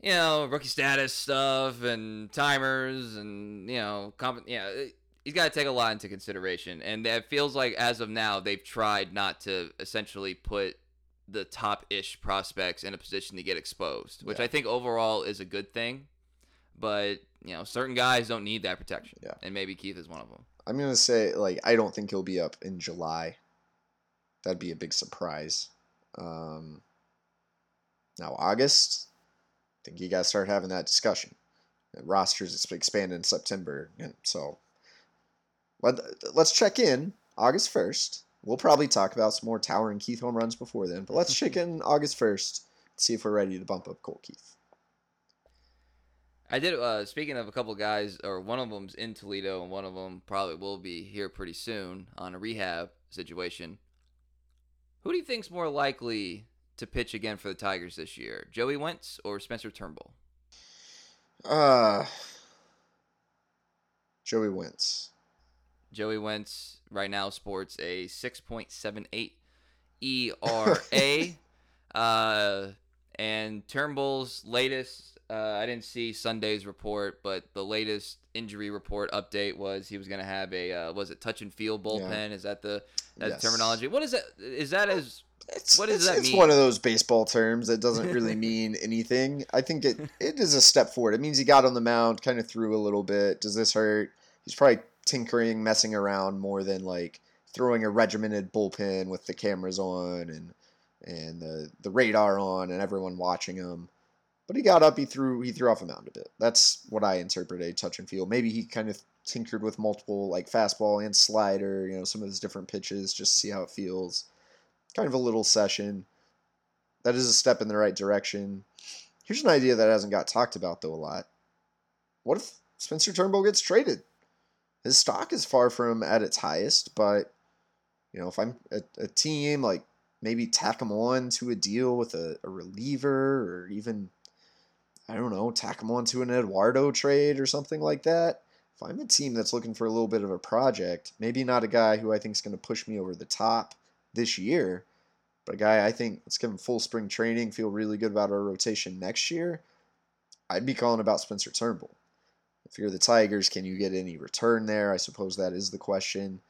A: you know, rookie status stuff and timers and you know, comp- yeah, uh, he's got to take a lot into consideration. And it feels like as of now, they've tried not to essentially put the top-ish prospects in a position to get exposed, which
B: Yeah.
A: I think overall is a good thing. But you know, certain guys don't need that protection.
B: Yeah.
A: And maybe Keith is one of them.
B: I'm gonna say like I don't think he'll be up in July. That'd be a big surprise. Um, now August, I think you gotta start having that discussion. The rosters is expanding in September, and so let let's check in August first. We'll probably talk about some more Tower and Keith home runs before then, but let's check in August first. See if we're ready to bump up Colt Keith.
A: I did. Uh, speaking of a couple guys, or one of them's in Toledo, and one of them probably will be here pretty soon on a rehab situation. Who do you think's more likely to pitch again for the Tigers this year, Joey Wentz or Spencer Turnbull?
B: Uh Joey Wentz.
A: Joey Wentz right now sports a 6.78 ERA. uh, and Turnbull's latest, uh, I didn't see Sunday's report, but the latest injury report update was he was going to have a, uh, was it touch and feel bullpen? Is that the that
B: Yes.
A: terminology? What is that? Is that as,
B: It's,
A: What does
B: it's,
A: that
B: it's
A: mean?
B: one of those baseball terms that doesn't really mean anything. I think it, it is a step forward. It means he got on the mound, kind of threw a little bit. Does this hurt? He's probably tinkering, messing around more than like throwing a regimented bullpen with the cameras on and and the the radar on and everyone watching him. But he got up, he threw he threw off a mound a bit. That's what I interpret a touch and feel. Maybe he kind of tinkered with multiple like fastball and slider, you know, some of his different pitches just see how it feels kind of a little session. That is a step in the right direction. Here's an idea that hasn't got talked about though a lot. What if Spencer Turnbull gets traded? His stock is far from at its highest, but you know, if I'm a, a team like maybe tack him on to a deal with a, a reliever or even, I don't know, tack him on to an Eduardo trade or something like that. If I'm a team that's looking for a little bit of a project, maybe not a guy who I think is going to push me over the top this year, but a guy I think let's give him full spring training, feel really good about our rotation next year. I'd be calling about Spencer Turnbull. If you're the Tigers, can you get any return there? I suppose that is the question.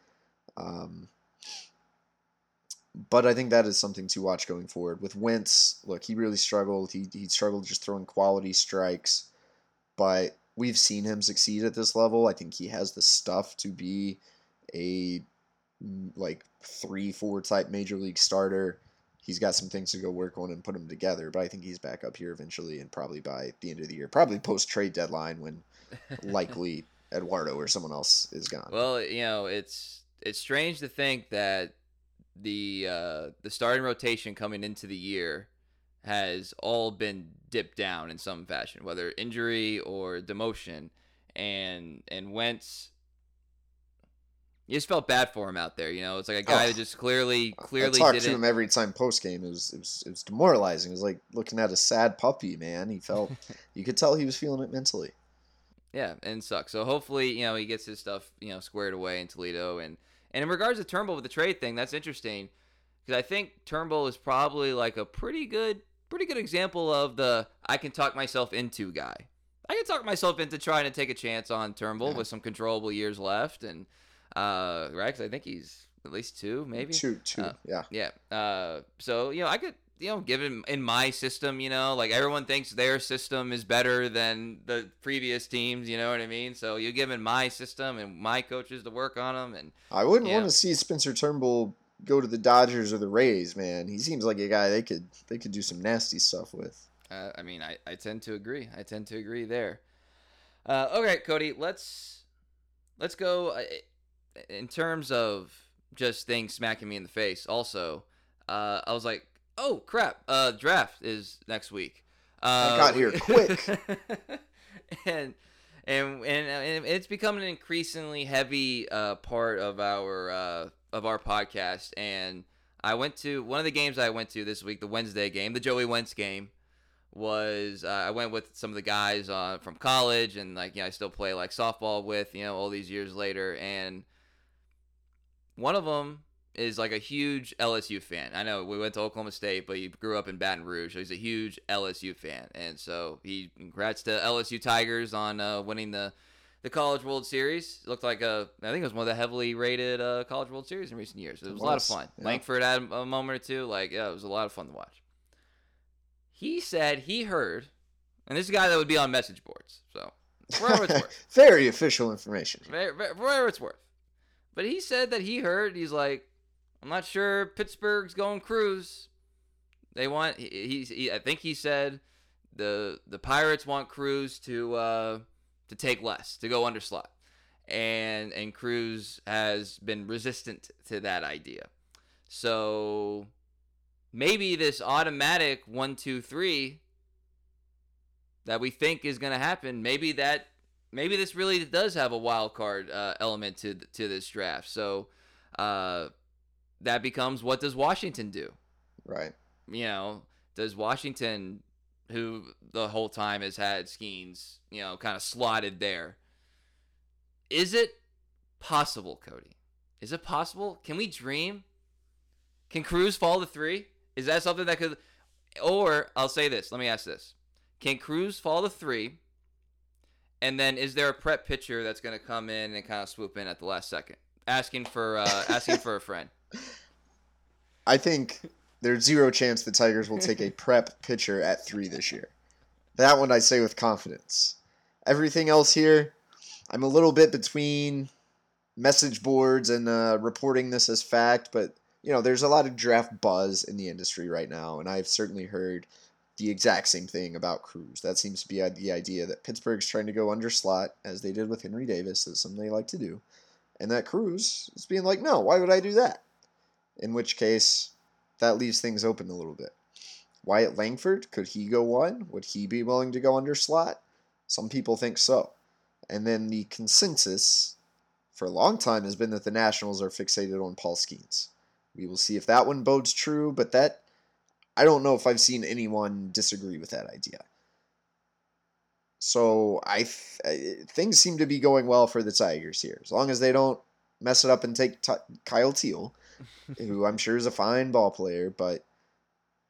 B: Um, but I think that is something to watch going forward. With Wentz, look, he really struggled. He, he struggled just throwing quality strikes, but we've seen him succeed at this level. I think he has the stuff to be a like three, four type major league starter. He's got some things to go work on and put them together, but I think he's back up here eventually and probably by the end of the year, probably post trade deadline when likely Eduardo or someone else is gone.
A: Well, you know, it's it's strange to think that the uh, the starting rotation coming into the year has all been dipped down in some fashion, whether injury or demotion, and and Wentz. You just felt bad for him out there, you know. It's like a guy oh, that just clearly, clearly.
B: I talked to him every time post game. It was, it was, it was demoralizing. It was like looking at a sad puppy, man. He felt, you could tell he was feeling it mentally.
A: Yeah, and sucks. So hopefully, you know, he gets his stuff, you know, squared away in Toledo. And and in regards to Turnbull with the trade thing, that's interesting because I think Turnbull is probably like a pretty good, pretty good example of the I can talk myself into guy. I can talk myself into trying to take a chance on Turnbull yeah. with some controllable years left, and uh, right? Cause I think he's at least two, maybe
B: two, two, uh,
A: yeah, yeah. Uh, so you know, I could you know, given in my system, you know, like everyone thinks their system is better than the previous teams. You know what I mean? So you give in my system and my coaches to work on them, and
B: I wouldn't want to see Spencer Turnbull go to the Dodgers or the Rays. Man, he seems like a guy they could they could do some nasty stuff with.
A: Uh, I mean, I, I tend to agree. I tend to agree there. Uh, okay, Cody, let's let's go uh, in terms of just things smacking me in the face. Also, uh, I was like, oh crap, uh, draft is next week. Uh,
B: I got here quick.
A: and, and and it's become an increasingly heavy uh, part of our uh, of our podcast. And I went to one of the games I went to this week, the Wednesday game, the Joey Wentz game. Was uh, I went with some of the guys uh, from college and like you know I still play like softball with you know all these years later and one of them is like a huge LSU fan. I know we went to Oklahoma State, but he grew up in Baton Rouge, so he's a huge LSU fan. And so he congrats to LSU Tigers on uh, winning the the College World Series. It looked like a, I think it was one of the heavily rated uh, College World Series in recent years. It was, it was. a lot of fun. Yeah. Langford had a moment or two. Like, yeah, it was a lot of fun to watch. He said he heard, and this is a guy that would be on message boards. So, wherever it's worth.
B: Very official information.
A: Very, very, wherever it's worth. But he said that he heard, he's like, I'm not sure Pittsburgh's going Crews. They want he, he, I think he said the the Pirates want Crews to uh, to take less to go under slot, and and Crews has been resistant to that idea. So maybe this automatic one two three that we think is going to happen. Maybe that maybe this really does have a wild card uh, element to to this draft. So. Uh, that becomes what does Washington do?
B: Right.
A: You know, does Washington, who the whole time has had Skenes, you know, kind of slotted there, is it possible, Cody? Is it possible? Can we dream? Can Crews fall to three? Is that something that could. Or I'll say this. Let me ask this. Can Crews fall to three? And then is there a prep pitcher that's going to come in and kind of swoop in at the last second, asking for uh, asking for a friend?
B: I think there's zero chance the Tigers will take a prep pitcher at three this year. That one I say with confidence. Everything else here, I'm a little bit between message boards and uh, reporting this as fact, but you know, there's a lot of draft buzz in the industry right now, and I've certainly heard the exact same thing about Crews. That seems to be the idea that Pittsburgh's trying to go under slot, as they did with Henry Davis, as something they like to do, and that Crews is being like, no, why would I do that? In which case that leaves things open a little bit. Wyatt Langford, could he go one? Would he be willing to go under slot? Some people think so. And then the consensus for a long time has been that the Nationals are fixated on Paul Skenes. We will see if that one bodes true, but that I don't know if I've seen anyone disagree with that idea. So I th- things seem to be going well for the Tigers here, as long as they don't mess it up and take t- Kyle Teel, who I'm sure is a fine ball player, but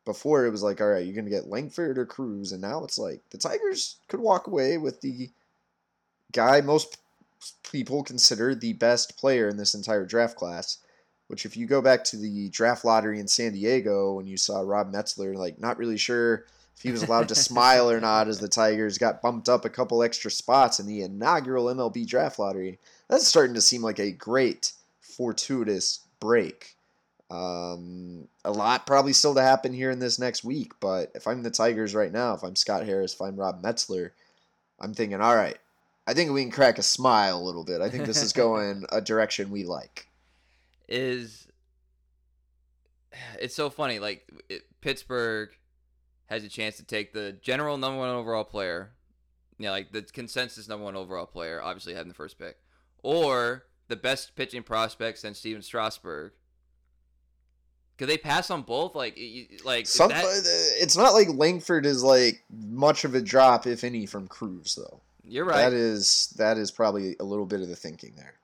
B: before it was like, all right, you're gonna get Langford or Crews, and now it's like the Tigers could walk away with the guy most people consider the best player in this entire draft class. Which, if you go back to the draft lottery in San Diego when you saw Rob Metzler, like not really sure if he was allowed to smile or not as the Tigers got bumped up a couple extra spots in the inaugural MLB draft lottery. That's starting to seem like a great fortuitous break. Um, a lot probably still to happen here in this next week, but if I'm the Tigers right now, if I'm Scott Harris, if I'm Rob Metzler, I'm thinking, all right, I think we can crack a smile a little bit. I think this is going a direction we like.
A: Is it's so funny? Like it, Pittsburgh has a chance to take the general number one overall player, you know, like the consensus number one overall player, obviously having the first pick, or the best pitching prospect since Stephen Strasburg. Could they pass on both? Like, like
B: Some, that... Uh, it's not like Langford is like much of a drop, if any, from Crews though.
A: You're right.
B: That is that is probably a little bit of the thinking there.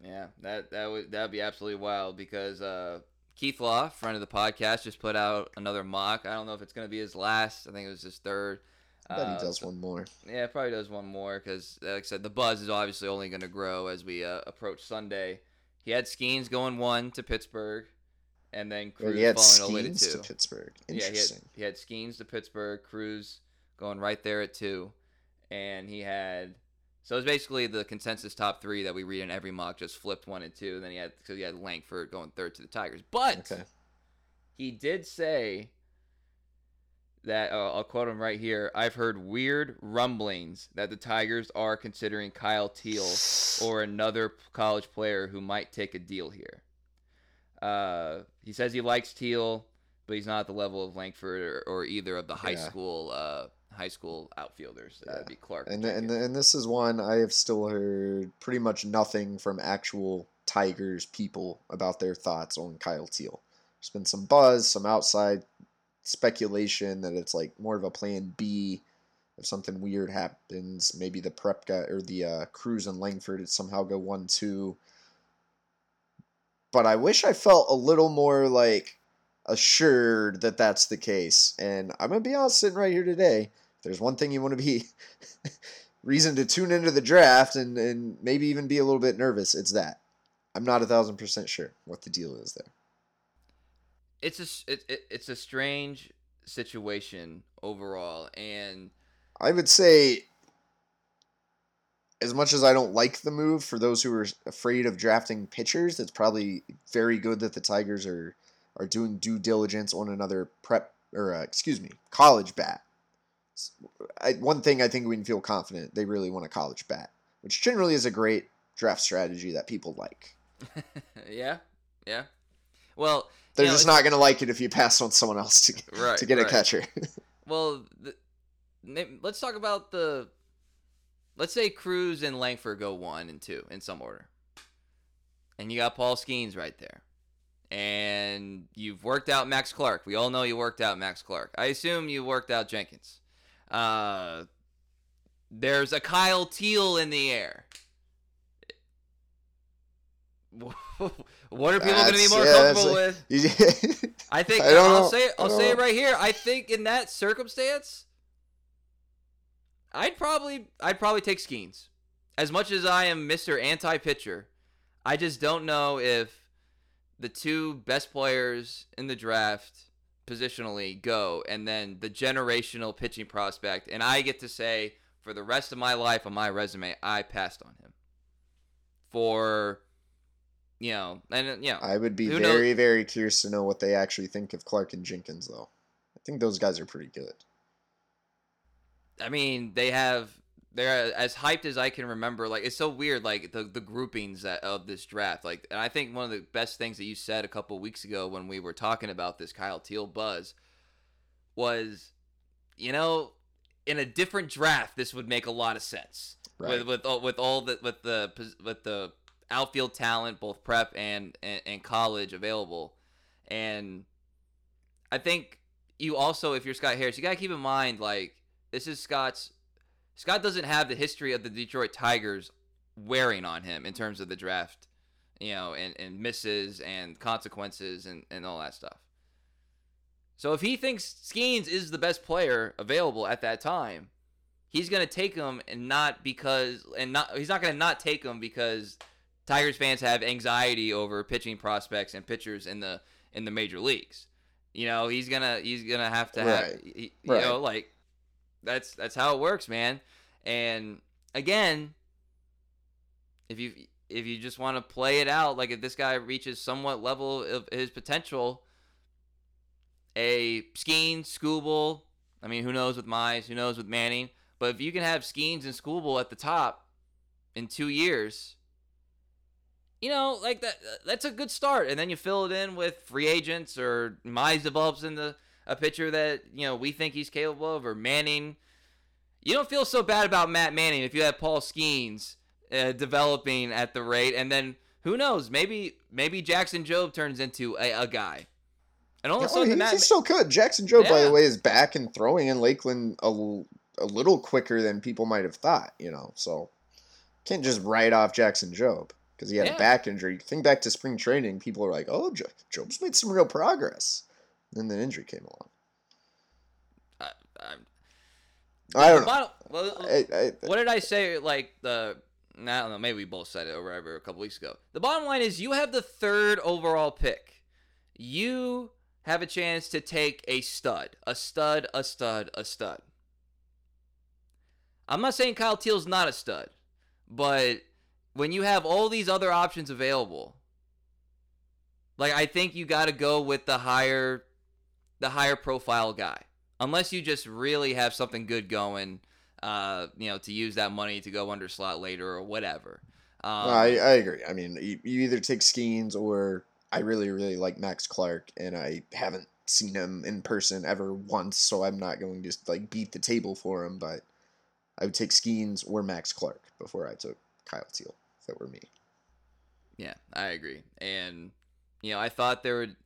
A: Yeah, that that would that would be absolutely wild because uh, Keith Law, friend of the podcast, just put out another mock. I don't know if it's going to be his last. I think it was his third.
B: I bet uh, he does one more.
A: Yeah, probably does one more because, like I said, the buzz is obviously only going to grow as we uh, approach Sunday. He had Skenes going one to Pittsburgh, and then Crews
B: yeah,
A: falling
B: all the way
A: to two.
B: To Pittsburgh. Interesting.
A: Yeah, he had, he had Skenes to Pittsburgh, Crews going right there at two, and he had so it's basically the consensus top three that we read in every mock just flipped one and two. And then he had because he had Langford going third to the Tigers, but
B: okay.
A: he did say that uh, I'll quote him right here. I've heard weird rumblings that the Tigers are considering Kyle Teel or another college player who might take a deal here. Uh, he says he likes Teel, but he's not at the level of Langford or, or either of the high yeah. school uh, high school outfielders. Yeah. That'd be Clark.
B: And and and this is one I have still heard pretty much nothing from actual Tigers people about their thoughts on Kyle Teel. There's been some buzz, some outside speculation that it's like more of a plan B if something weird happens. Maybe the prep guy or the uh, Crews and Langford somehow go one two. But I wish I felt a little more like assured that that's the case. And I'm gonna be honest, sitting right here today if there's one thing you want to be reason to tune into the draft and, and maybe even be a little bit nervous, it's that. I'm not a thousand percent sure what the deal is there.
A: It's a it, it, it's a strange situation overall, and
B: I would say, as much as I don't like the move for those who are afraid of drafting pitchers, it's probably very good that the Tigers are are doing due diligence on another prep or uh, excuse me college bat I, one thing I think we can feel confident they really want a college bat, which generally is a great draft strategy that people like.
A: yeah, yeah. Well,
B: they're just not going to like it if you pass on someone else to
A: right,
B: to get
A: right.
B: a catcher.
A: well, the, let's talk about the. Let's say Crews and Langford go one and two in some order, and you got Paul Skenes right there and you've worked out Max Clark. We all know you worked out Max Clark. I assume you worked out Jenkins. Uh, there's a Kyle Teel in the air. what are people going to be more yeah, comfortable like, with? I think I will say I'll say it right here. I think in that circumstance, I'd probably I'd probably take Skenes. As much as I am Mr. Anti-pitcher, I just don't know if the two best players in the draft positionally go, and then the generational pitching prospect, and I get to say for the rest of my life on my resume, I passed on him for you know, and uh, you know,
B: I would be very, knows? very curious to know what they actually think of Clark and Jenkins, though. I think those guys are pretty good.
A: I mean, they have they're as hyped as I can remember. Like it's so weird, like the the groupings that, of this draft. Like, and I think one of the best things that you said a couple weeks ago when we were talking about this Kyle Teel buzz was, you know, in a different draft, this would make a lot of sense. Right. With with all, with all the with the with the outfield talent, both prep and, and, and college available. And I think you also, if you're Scott Harris, you got to keep in mind, like, this is Scott's. Scott doesn't have the history of the Detroit Tigers wearing on him in terms of the draft, you know, and, and misses and consequences and, and all that stuff. So if he thinks Skenes is the best player available at that time, he's gonna take him and not because and not he's not gonna not take him because Tigers fans have anxiety over pitching prospects and pitchers in the in the major leagues. You know, he's gonna he's gonna have to have
B: Right.
A: you you
B: Right.
A: know like that's that's how it works, man. And again, if you if you just want to play it out, like if this guy reaches somewhat level of his potential, a Skeen, Skubal, I mean, who knows with Mize, who knows with Manning, but if you can have Skenes and Skubal at the top in two years, you know, like that that's a good start. And then you fill it in with free agents or Mize develops into a pitcher that, you know, we think he's capable of or Manning. You don't feel so bad about Matt Manning if you have Paul Skenes uh, developing at the rate and then who knows, maybe maybe Jackson Jobe turns into a, a guy. And all of a
B: Oh,
A: sudden
B: he,
A: Matt
B: still could. Jackson Jobe, by the way, is back and throwing in Lakeland a, a little quicker than people might have thought, you know. So can't just write off Jackson Jobe because he had
A: Yeah.
B: a back injury. Think back to spring training, people are like, "Oh, Jo- Jobe's made some real progress." and Then the injury came along.
A: I, I'm-
B: I don't know.
A: bottom- well,
B: I, I,
A: what did I say? Like the I don't know. Maybe we both said it whatever a couple weeks ago. The bottom line is you have the third overall pick. You have a chance to take a stud, a stud, a stud, a stud. I'm not saying Kyle Teel's not a stud, but when you have all these other options available, like I think you got to go with the higher, the higher profile guy. Unless you just really have something good going, uh, you know, to use that money to go under slot later or whatever. Um,
B: I, I agree. I mean, you, you either take Skenes or I really, really like Max Clark, and I haven't seen him in person ever once, so I'm not going to like beat the table for him. But I would take Skenes or Max Clark before I took Kyle Teel. If it were me,
A: Yeah, I agree. And you know, I thought there would.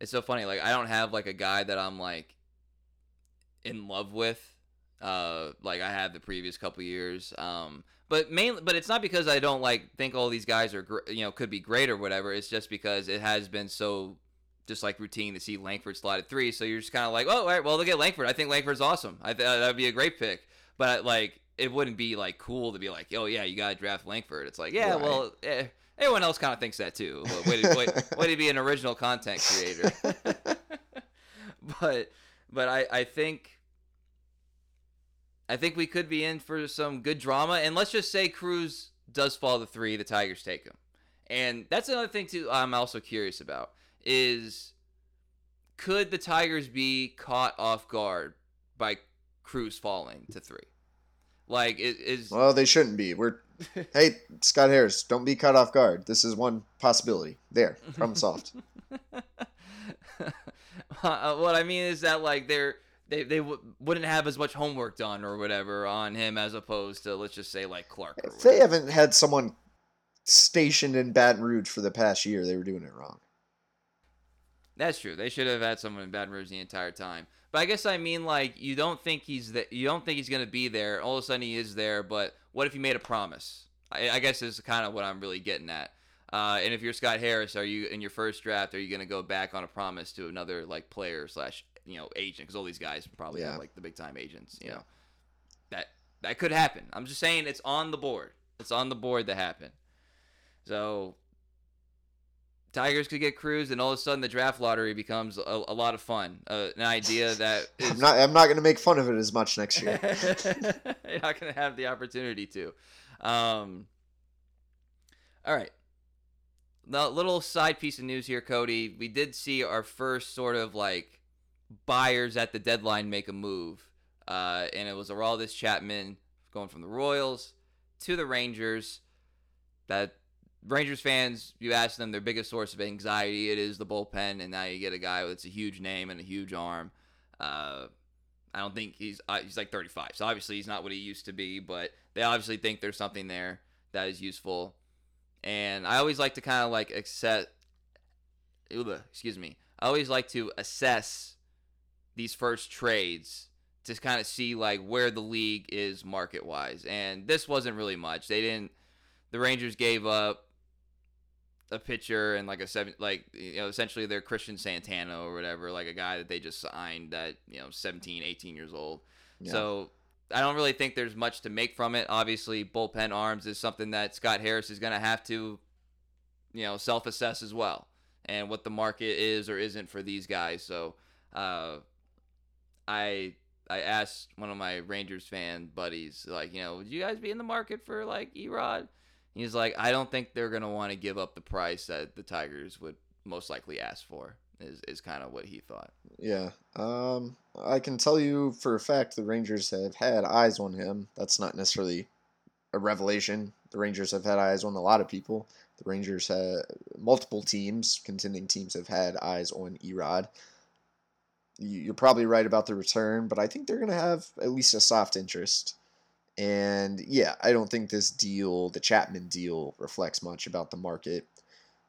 A: It's so funny. Like I don't have like a guy that I'm like in love with. Uh, like I have the previous couple years. Um, but mainly, but it's not because I don't like think all these guys are gr- you know could be great or whatever. It's just because it has been so just like routine to see Langford slot at three. So you're just kind of like, oh, all right, well look at Langford. I think Langford's awesome. I th- that'd be a great pick. But like, it wouldn't be like cool to be like, oh yeah, you gotta draft Langford. It's like, yeah,
B: Right.
A: well, eh, everyone else kind of thinks that too. But way to, way, way to be an original content creator. but but I I think I think we could be in for some good drama. And let's just say Crews does fall to three, the Tigers take him. And that's another thing too. I'm also curious about is could the Tigers be caught off guard by Crews falling to three? Like is, is
B: well, they shouldn't be. We're hey Scott Harris, don't be caught off guard. This is one possibility. There, problem solved.
A: Uh, what I mean is that like they're they they w- wouldn't have as much homework done or whatever on him as opposed to let's just say like Clark.
B: If they haven't had someone stationed in Baton Rouge for the past year, they were doing it wrong.
A: That's true. They should have had someone in Baton Rouge the entire time. But I guess I mean like you don't think he's that you don't think he's gonna be there. All of a sudden he is there. But what if he made a promise? I, I guess is kind of what I'm really getting at. Uh, and if you're Scott Harris, are you in your first draft? Are you gonna go back on a promise to another like player slash you know agent? Because all these guys probably
B: Yeah.
A: have like the big time agents. You
B: Yeah.
A: know that that could happen. I'm just saying it's on the board. It's on the board to happen. So Tigers could get Crews, and all of a sudden the draft lottery becomes a, a lot of fun. Uh, an idea that is
B: I'm not. I'm not going to make fun of it as much next year.
A: You're not going to have the opportunity to. Um, all right. The little side piece of news here, Cody. We did see our first sort of like buyers at the deadline make a move, uh, and it was Aroldis Chapman going from the Royals to the Rangers. That Rangers fans, you ask them their biggest source of anxiety, it is the bullpen, and now you get a guy that's a huge name and a huge arm. Uh, I don't think he's uh, he's like 35, so obviously he's not what he used to be. But they obviously think there's something there that is useful. And I always like to kind of like accept, excuse me. I always like to assess these first trades to kind of see like where the league is market wise. And this wasn't really much. They didn't. The Rangers gave up a pitcher and like a seven, like you know, essentially they're Christian Santana or whatever, like a guy that they just signed that you know 17, 18 years old. Yeah. So I don't really think there's much to make from it. Obviously, bullpen arms is something that Scott Harris is going to have to, you know, self-assess as well, and what the market is or isn't for these guys. So, uh, I I asked one of my Rangers fan buddies, like, you know, would you guys be in the market for like Erod? He's like, I don't think they're gonna want to give up the price that the Tigers would most likely ask for. Is is kind of what he thought.
B: Yeah. Um, I can tell you for a fact the Rangers have had eyes on him. That's not necessarily a revelation. The Rangers have had eyes on a lot of people. The Rangers have multiple teams, contending teams, have had eyes on Erod. You're probably right about the return, but I think they're to have at least a soft interest. And yeah, I don't think this deal, the Chapman deal, reflects much about the market.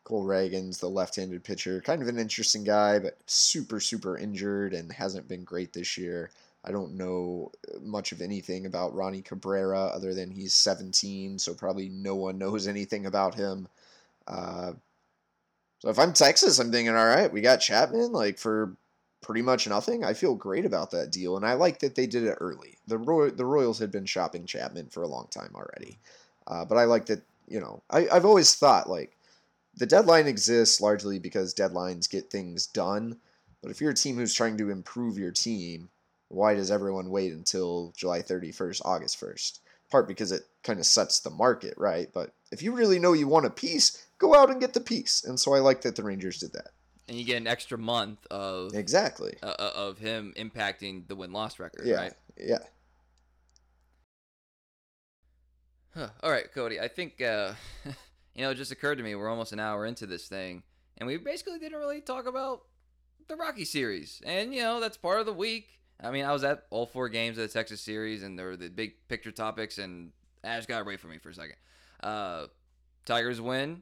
B: Cole Ragans, the left-handed pitcher, kind of an interesting guy, but super, super injured and hasn't been great this year. I don't know much of anything about Roni Cabrera other than he's 17, so probably no one knows anything about him. Uh, so if I'm Texas, I'm thinking, all right, we got Chapman like for pretty much nothing. I feel great about that deal, and I like that they did it early. The Roy- the Royals had been shopping Chapman for a long time already, uh, but I like that. You know, I, I've always thought like the deadline exists largely because deadlines get things done. But if you're a team who's trying to improve your team, why does everyone wait until July 31st, August 1st? Part because it kind of sets the market, right? But if you really know you want a piece, go out and get the piece. And so I like that the Rangers did that
A: and you get an extra month of
B: exactly
A: uh, uh of him impacting the win loss record.
B: Yeah,
A: right?
B: yeah.
A: Huh. All right, Cody. I think uh, you know it just occurred to me we're almost an hour into this thing, and we basically didn't really talk about the Rocky series, and you know that's part of the week. I mean, I was at all four games of the Texas series, and there were the big picture topics, and Ash got away from me for a second. Uh, Tigers win,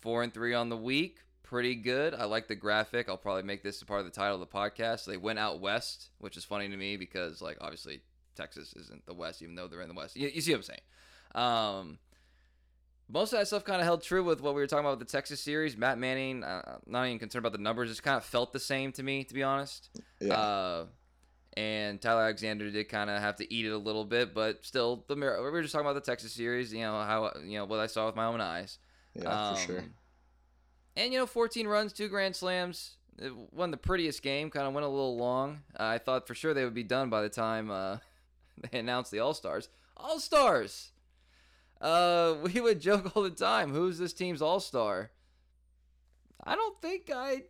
A: four and three on the week pretty good. I like the graphic. I'll probably make this a part of the title of the podcast. They went out west, which is funny to me because, like, obviously Texas isn't the West, even though they're in the West. You, you see what I'm saying? Um, most of that stuff kind of held true with what we were talking about with the Texas series. Matt Manning, uh, not even concerned about the numbers, just kind of felt the same to me, to be honest.
B: Yeah. Uh,
A: and Tyler Alexander did kind of have to eat it a little bit, but still, the mirror we were just talking about the Texas series. You know how you know what I saw with my own eyes.
B: Yeah, um, for sure.
A: And, you know, 14 runs, two grand slams. It won the prettiest game, kind of went a little long. Uh, I thought for sure they would be done by the time uh, they announced the All Stars. All Stars! Uh, we would joke all the time who's this team's All Star? I don't think I.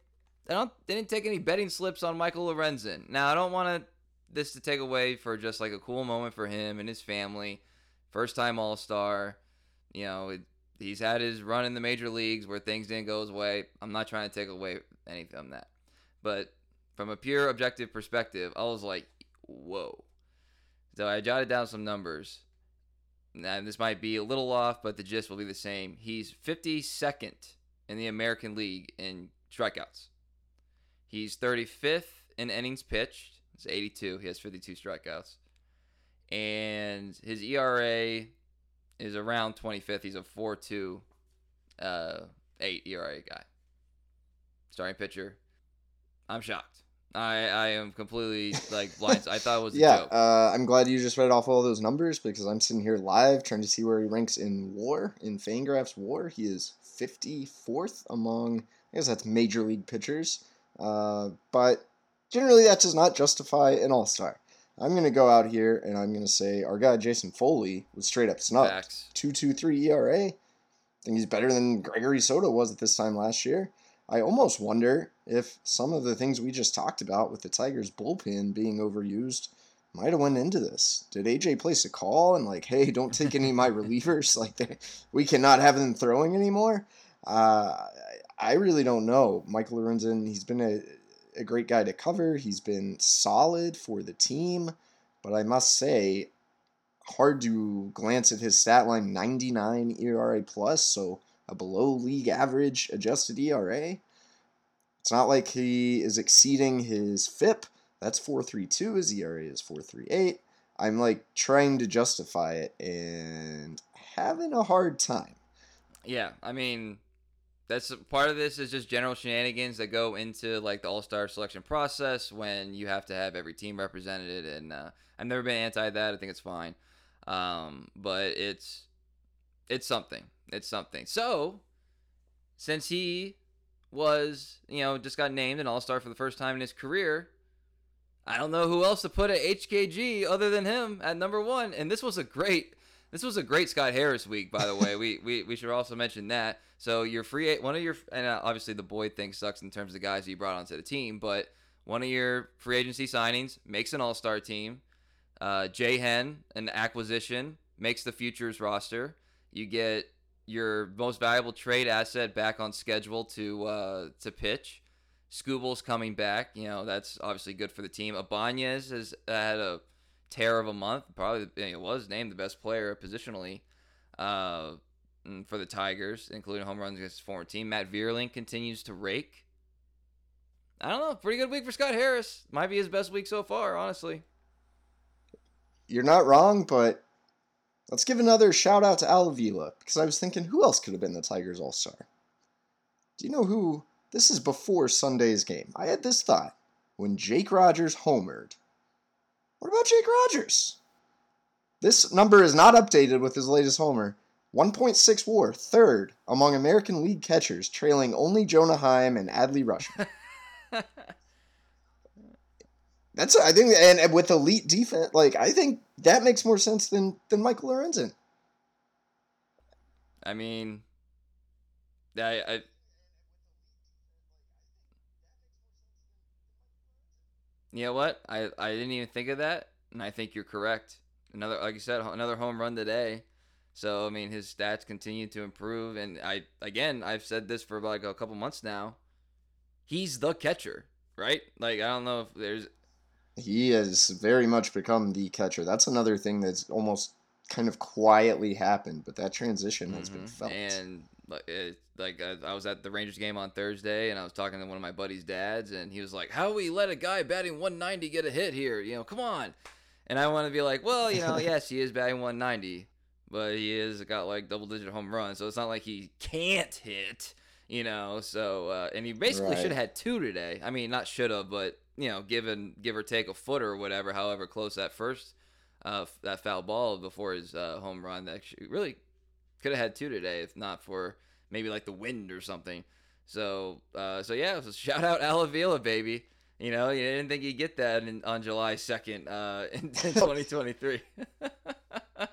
A: I don't didn't take any betting slips on Michael Lorenzen. Now I don't want to this to take away for just like a cool moment for him and his family. First time All Star. You know, it, he's had his run in the major leagues where things didn't go his way. I'm not trying to take away anything from that. But from a pure objective perspective, I was like, whoa. So I jotted down some numbers. Now, this might be a little off, but the gist will be the same. He's 52nd in the American League in strikeouts. He's 35th in innings pitched. It's 82. He has 52 strikeouts. And his ERA is around 25th. He's a 4.2, uh, 8 ERA guy. Starting pitcher. I'm shocked. I, I am completely like blind. I thought it was
B: yeah. Uh, I'm glad you just read off all those numbers because I'm sitting here live trying to see where he ranks in WAR in Fangraphs WAR. He is 54th among I guess that's major league pitchers, uh, but generally that does not justify an All Star. I'm going to go out here and I'm going to say our guy Jason Foley was straight up snubbed. 2.23 ERA. I think he's better than Gregory Soto was at this time last year. I almost wonder if some of the things we just talked about with the Tigers bullpen being overused might have went into this. Did AJ place a call and like, hey, don't take any of my relievers? Like, we cannot have them throwing anymore. Uh, I really don't know. Michael Lorenzen, he's been a a great guy to cover. He's been solid for the team, but I must say, hard to glance at his stat line 99 ERA plus. So a below league average adjusted ERA. It's not like he is exceeding his FIP. That's 4.32. His ERA is 4.38. I'm like trying to justify it and having a hard time.
A: Yeah, I mean, that's part of this is just general shenanigans that go into like the All Star selection process when you have to have every team represented, and uh, I've never been anti that. I think it's fine, um, but it's it's something. It's something. So since he was, you know, just got named an All Star for the first time in his career. I don't know who else to put at HKG other than him at number one. And this was a great this was a great Scott Harris week, by the way. we, we we should also mention that. So your free one of your and uh, obviously the Boyd thing sucks in terms of the guys you brought onto the team, but one of your free agency signings makes an All Star team. Uh, Jay Hen, an acquisition, makes the futures roster. You get your most valuable trade asset back on schedule to uh, to pitch. Skubal's coming back. You know that's obviously good for the team. Ibanez has had a tear of a month. Probably it was named the best player positionally uh, mm, for the Tigers, including home runs against his former team. Matt Vierling continues to rake. I don't know. Pretty good week for Scott Harris. Might be his best week so far, honestly.
B: You're not wrong, but let's give another shout out to Al Avila because I was thinking who else could have been the Tigers All Star. Do you know who? This is before Sunday's game. I had this thought when Jake Rogers homered what about Jake Rogers? This number is not updated with his latest homer. 1.6 war, third among American League catchers, trailing only Jonah Heim and Adley Rutschman. That's I think, and with elite defense, like I think that makes more sense than than Michael Lorenzen.
A: I mean, I, I You know what? I, I didn't even think of that, and I think you're correct. Another, like you said, another home run today. So I mean, his stats continue to improve, and I again, I've said this for like a couple months now. He's the catcher, right? Like I don't know if there's.
B: He has very much become the catcher. That's another thing that's almost kind of quietly happened, but that transition has mm-hmm. been felt.
A: And it, like I, I, was at the Rangers game on Thursday, and I was talking to one of my buddy's dads, and he was like, "How we let a guy batting 190 get a hit here? You know, come on." And I want to be like, "Well, you know, yes, he is batting 190, but he is got like double-digit home runs, so it's not like he can't hit." You know, so uh, and he basically right. should have had two today. I mean, not should have, but you know, given give or take a foot or whatever, however close that first uh, that foul ball before his uh, home run, that really could have had two today if not for maybe like the wind or something. So, uh, so yeah, so shout out Al Avila, baby. You know, you didn't think you'd get that in, on July 2nd uh, in, in 2023.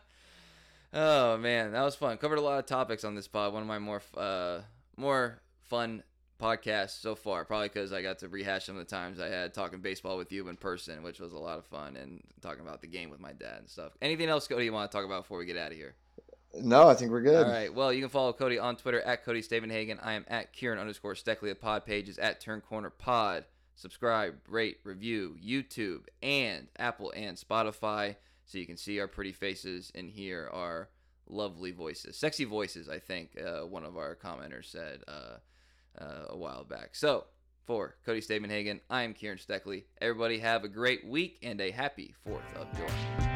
A: oh, man, that was fun. Covered a lot of topics on this pod. One of my more uh, more fun podcasts so far, probably because I got to rehash some of the times I had talking baseball with you in person, which was a lot of fun, and talking about the game with my dad and stuff. Anything else, Cody, you want to talk about before we get out of here?
B: No, I think we're good.
A: All right. Well, you can follow Cody on Twitter at Cody Stavenhagen. I am at Kieran underscore Steckley. Pod page is at Turn Corner Pod. Subscribe, rate, review, YouTube, and Apple and Spotify so you can see our pretty faces and hear our lovely voices. Sexy voices, I think uh, one of our commenters said uh, uh, a while back. So, for Cody Stavenhagen, I am Kieran Steckley. Everybody have a great week and a happy 4th of July.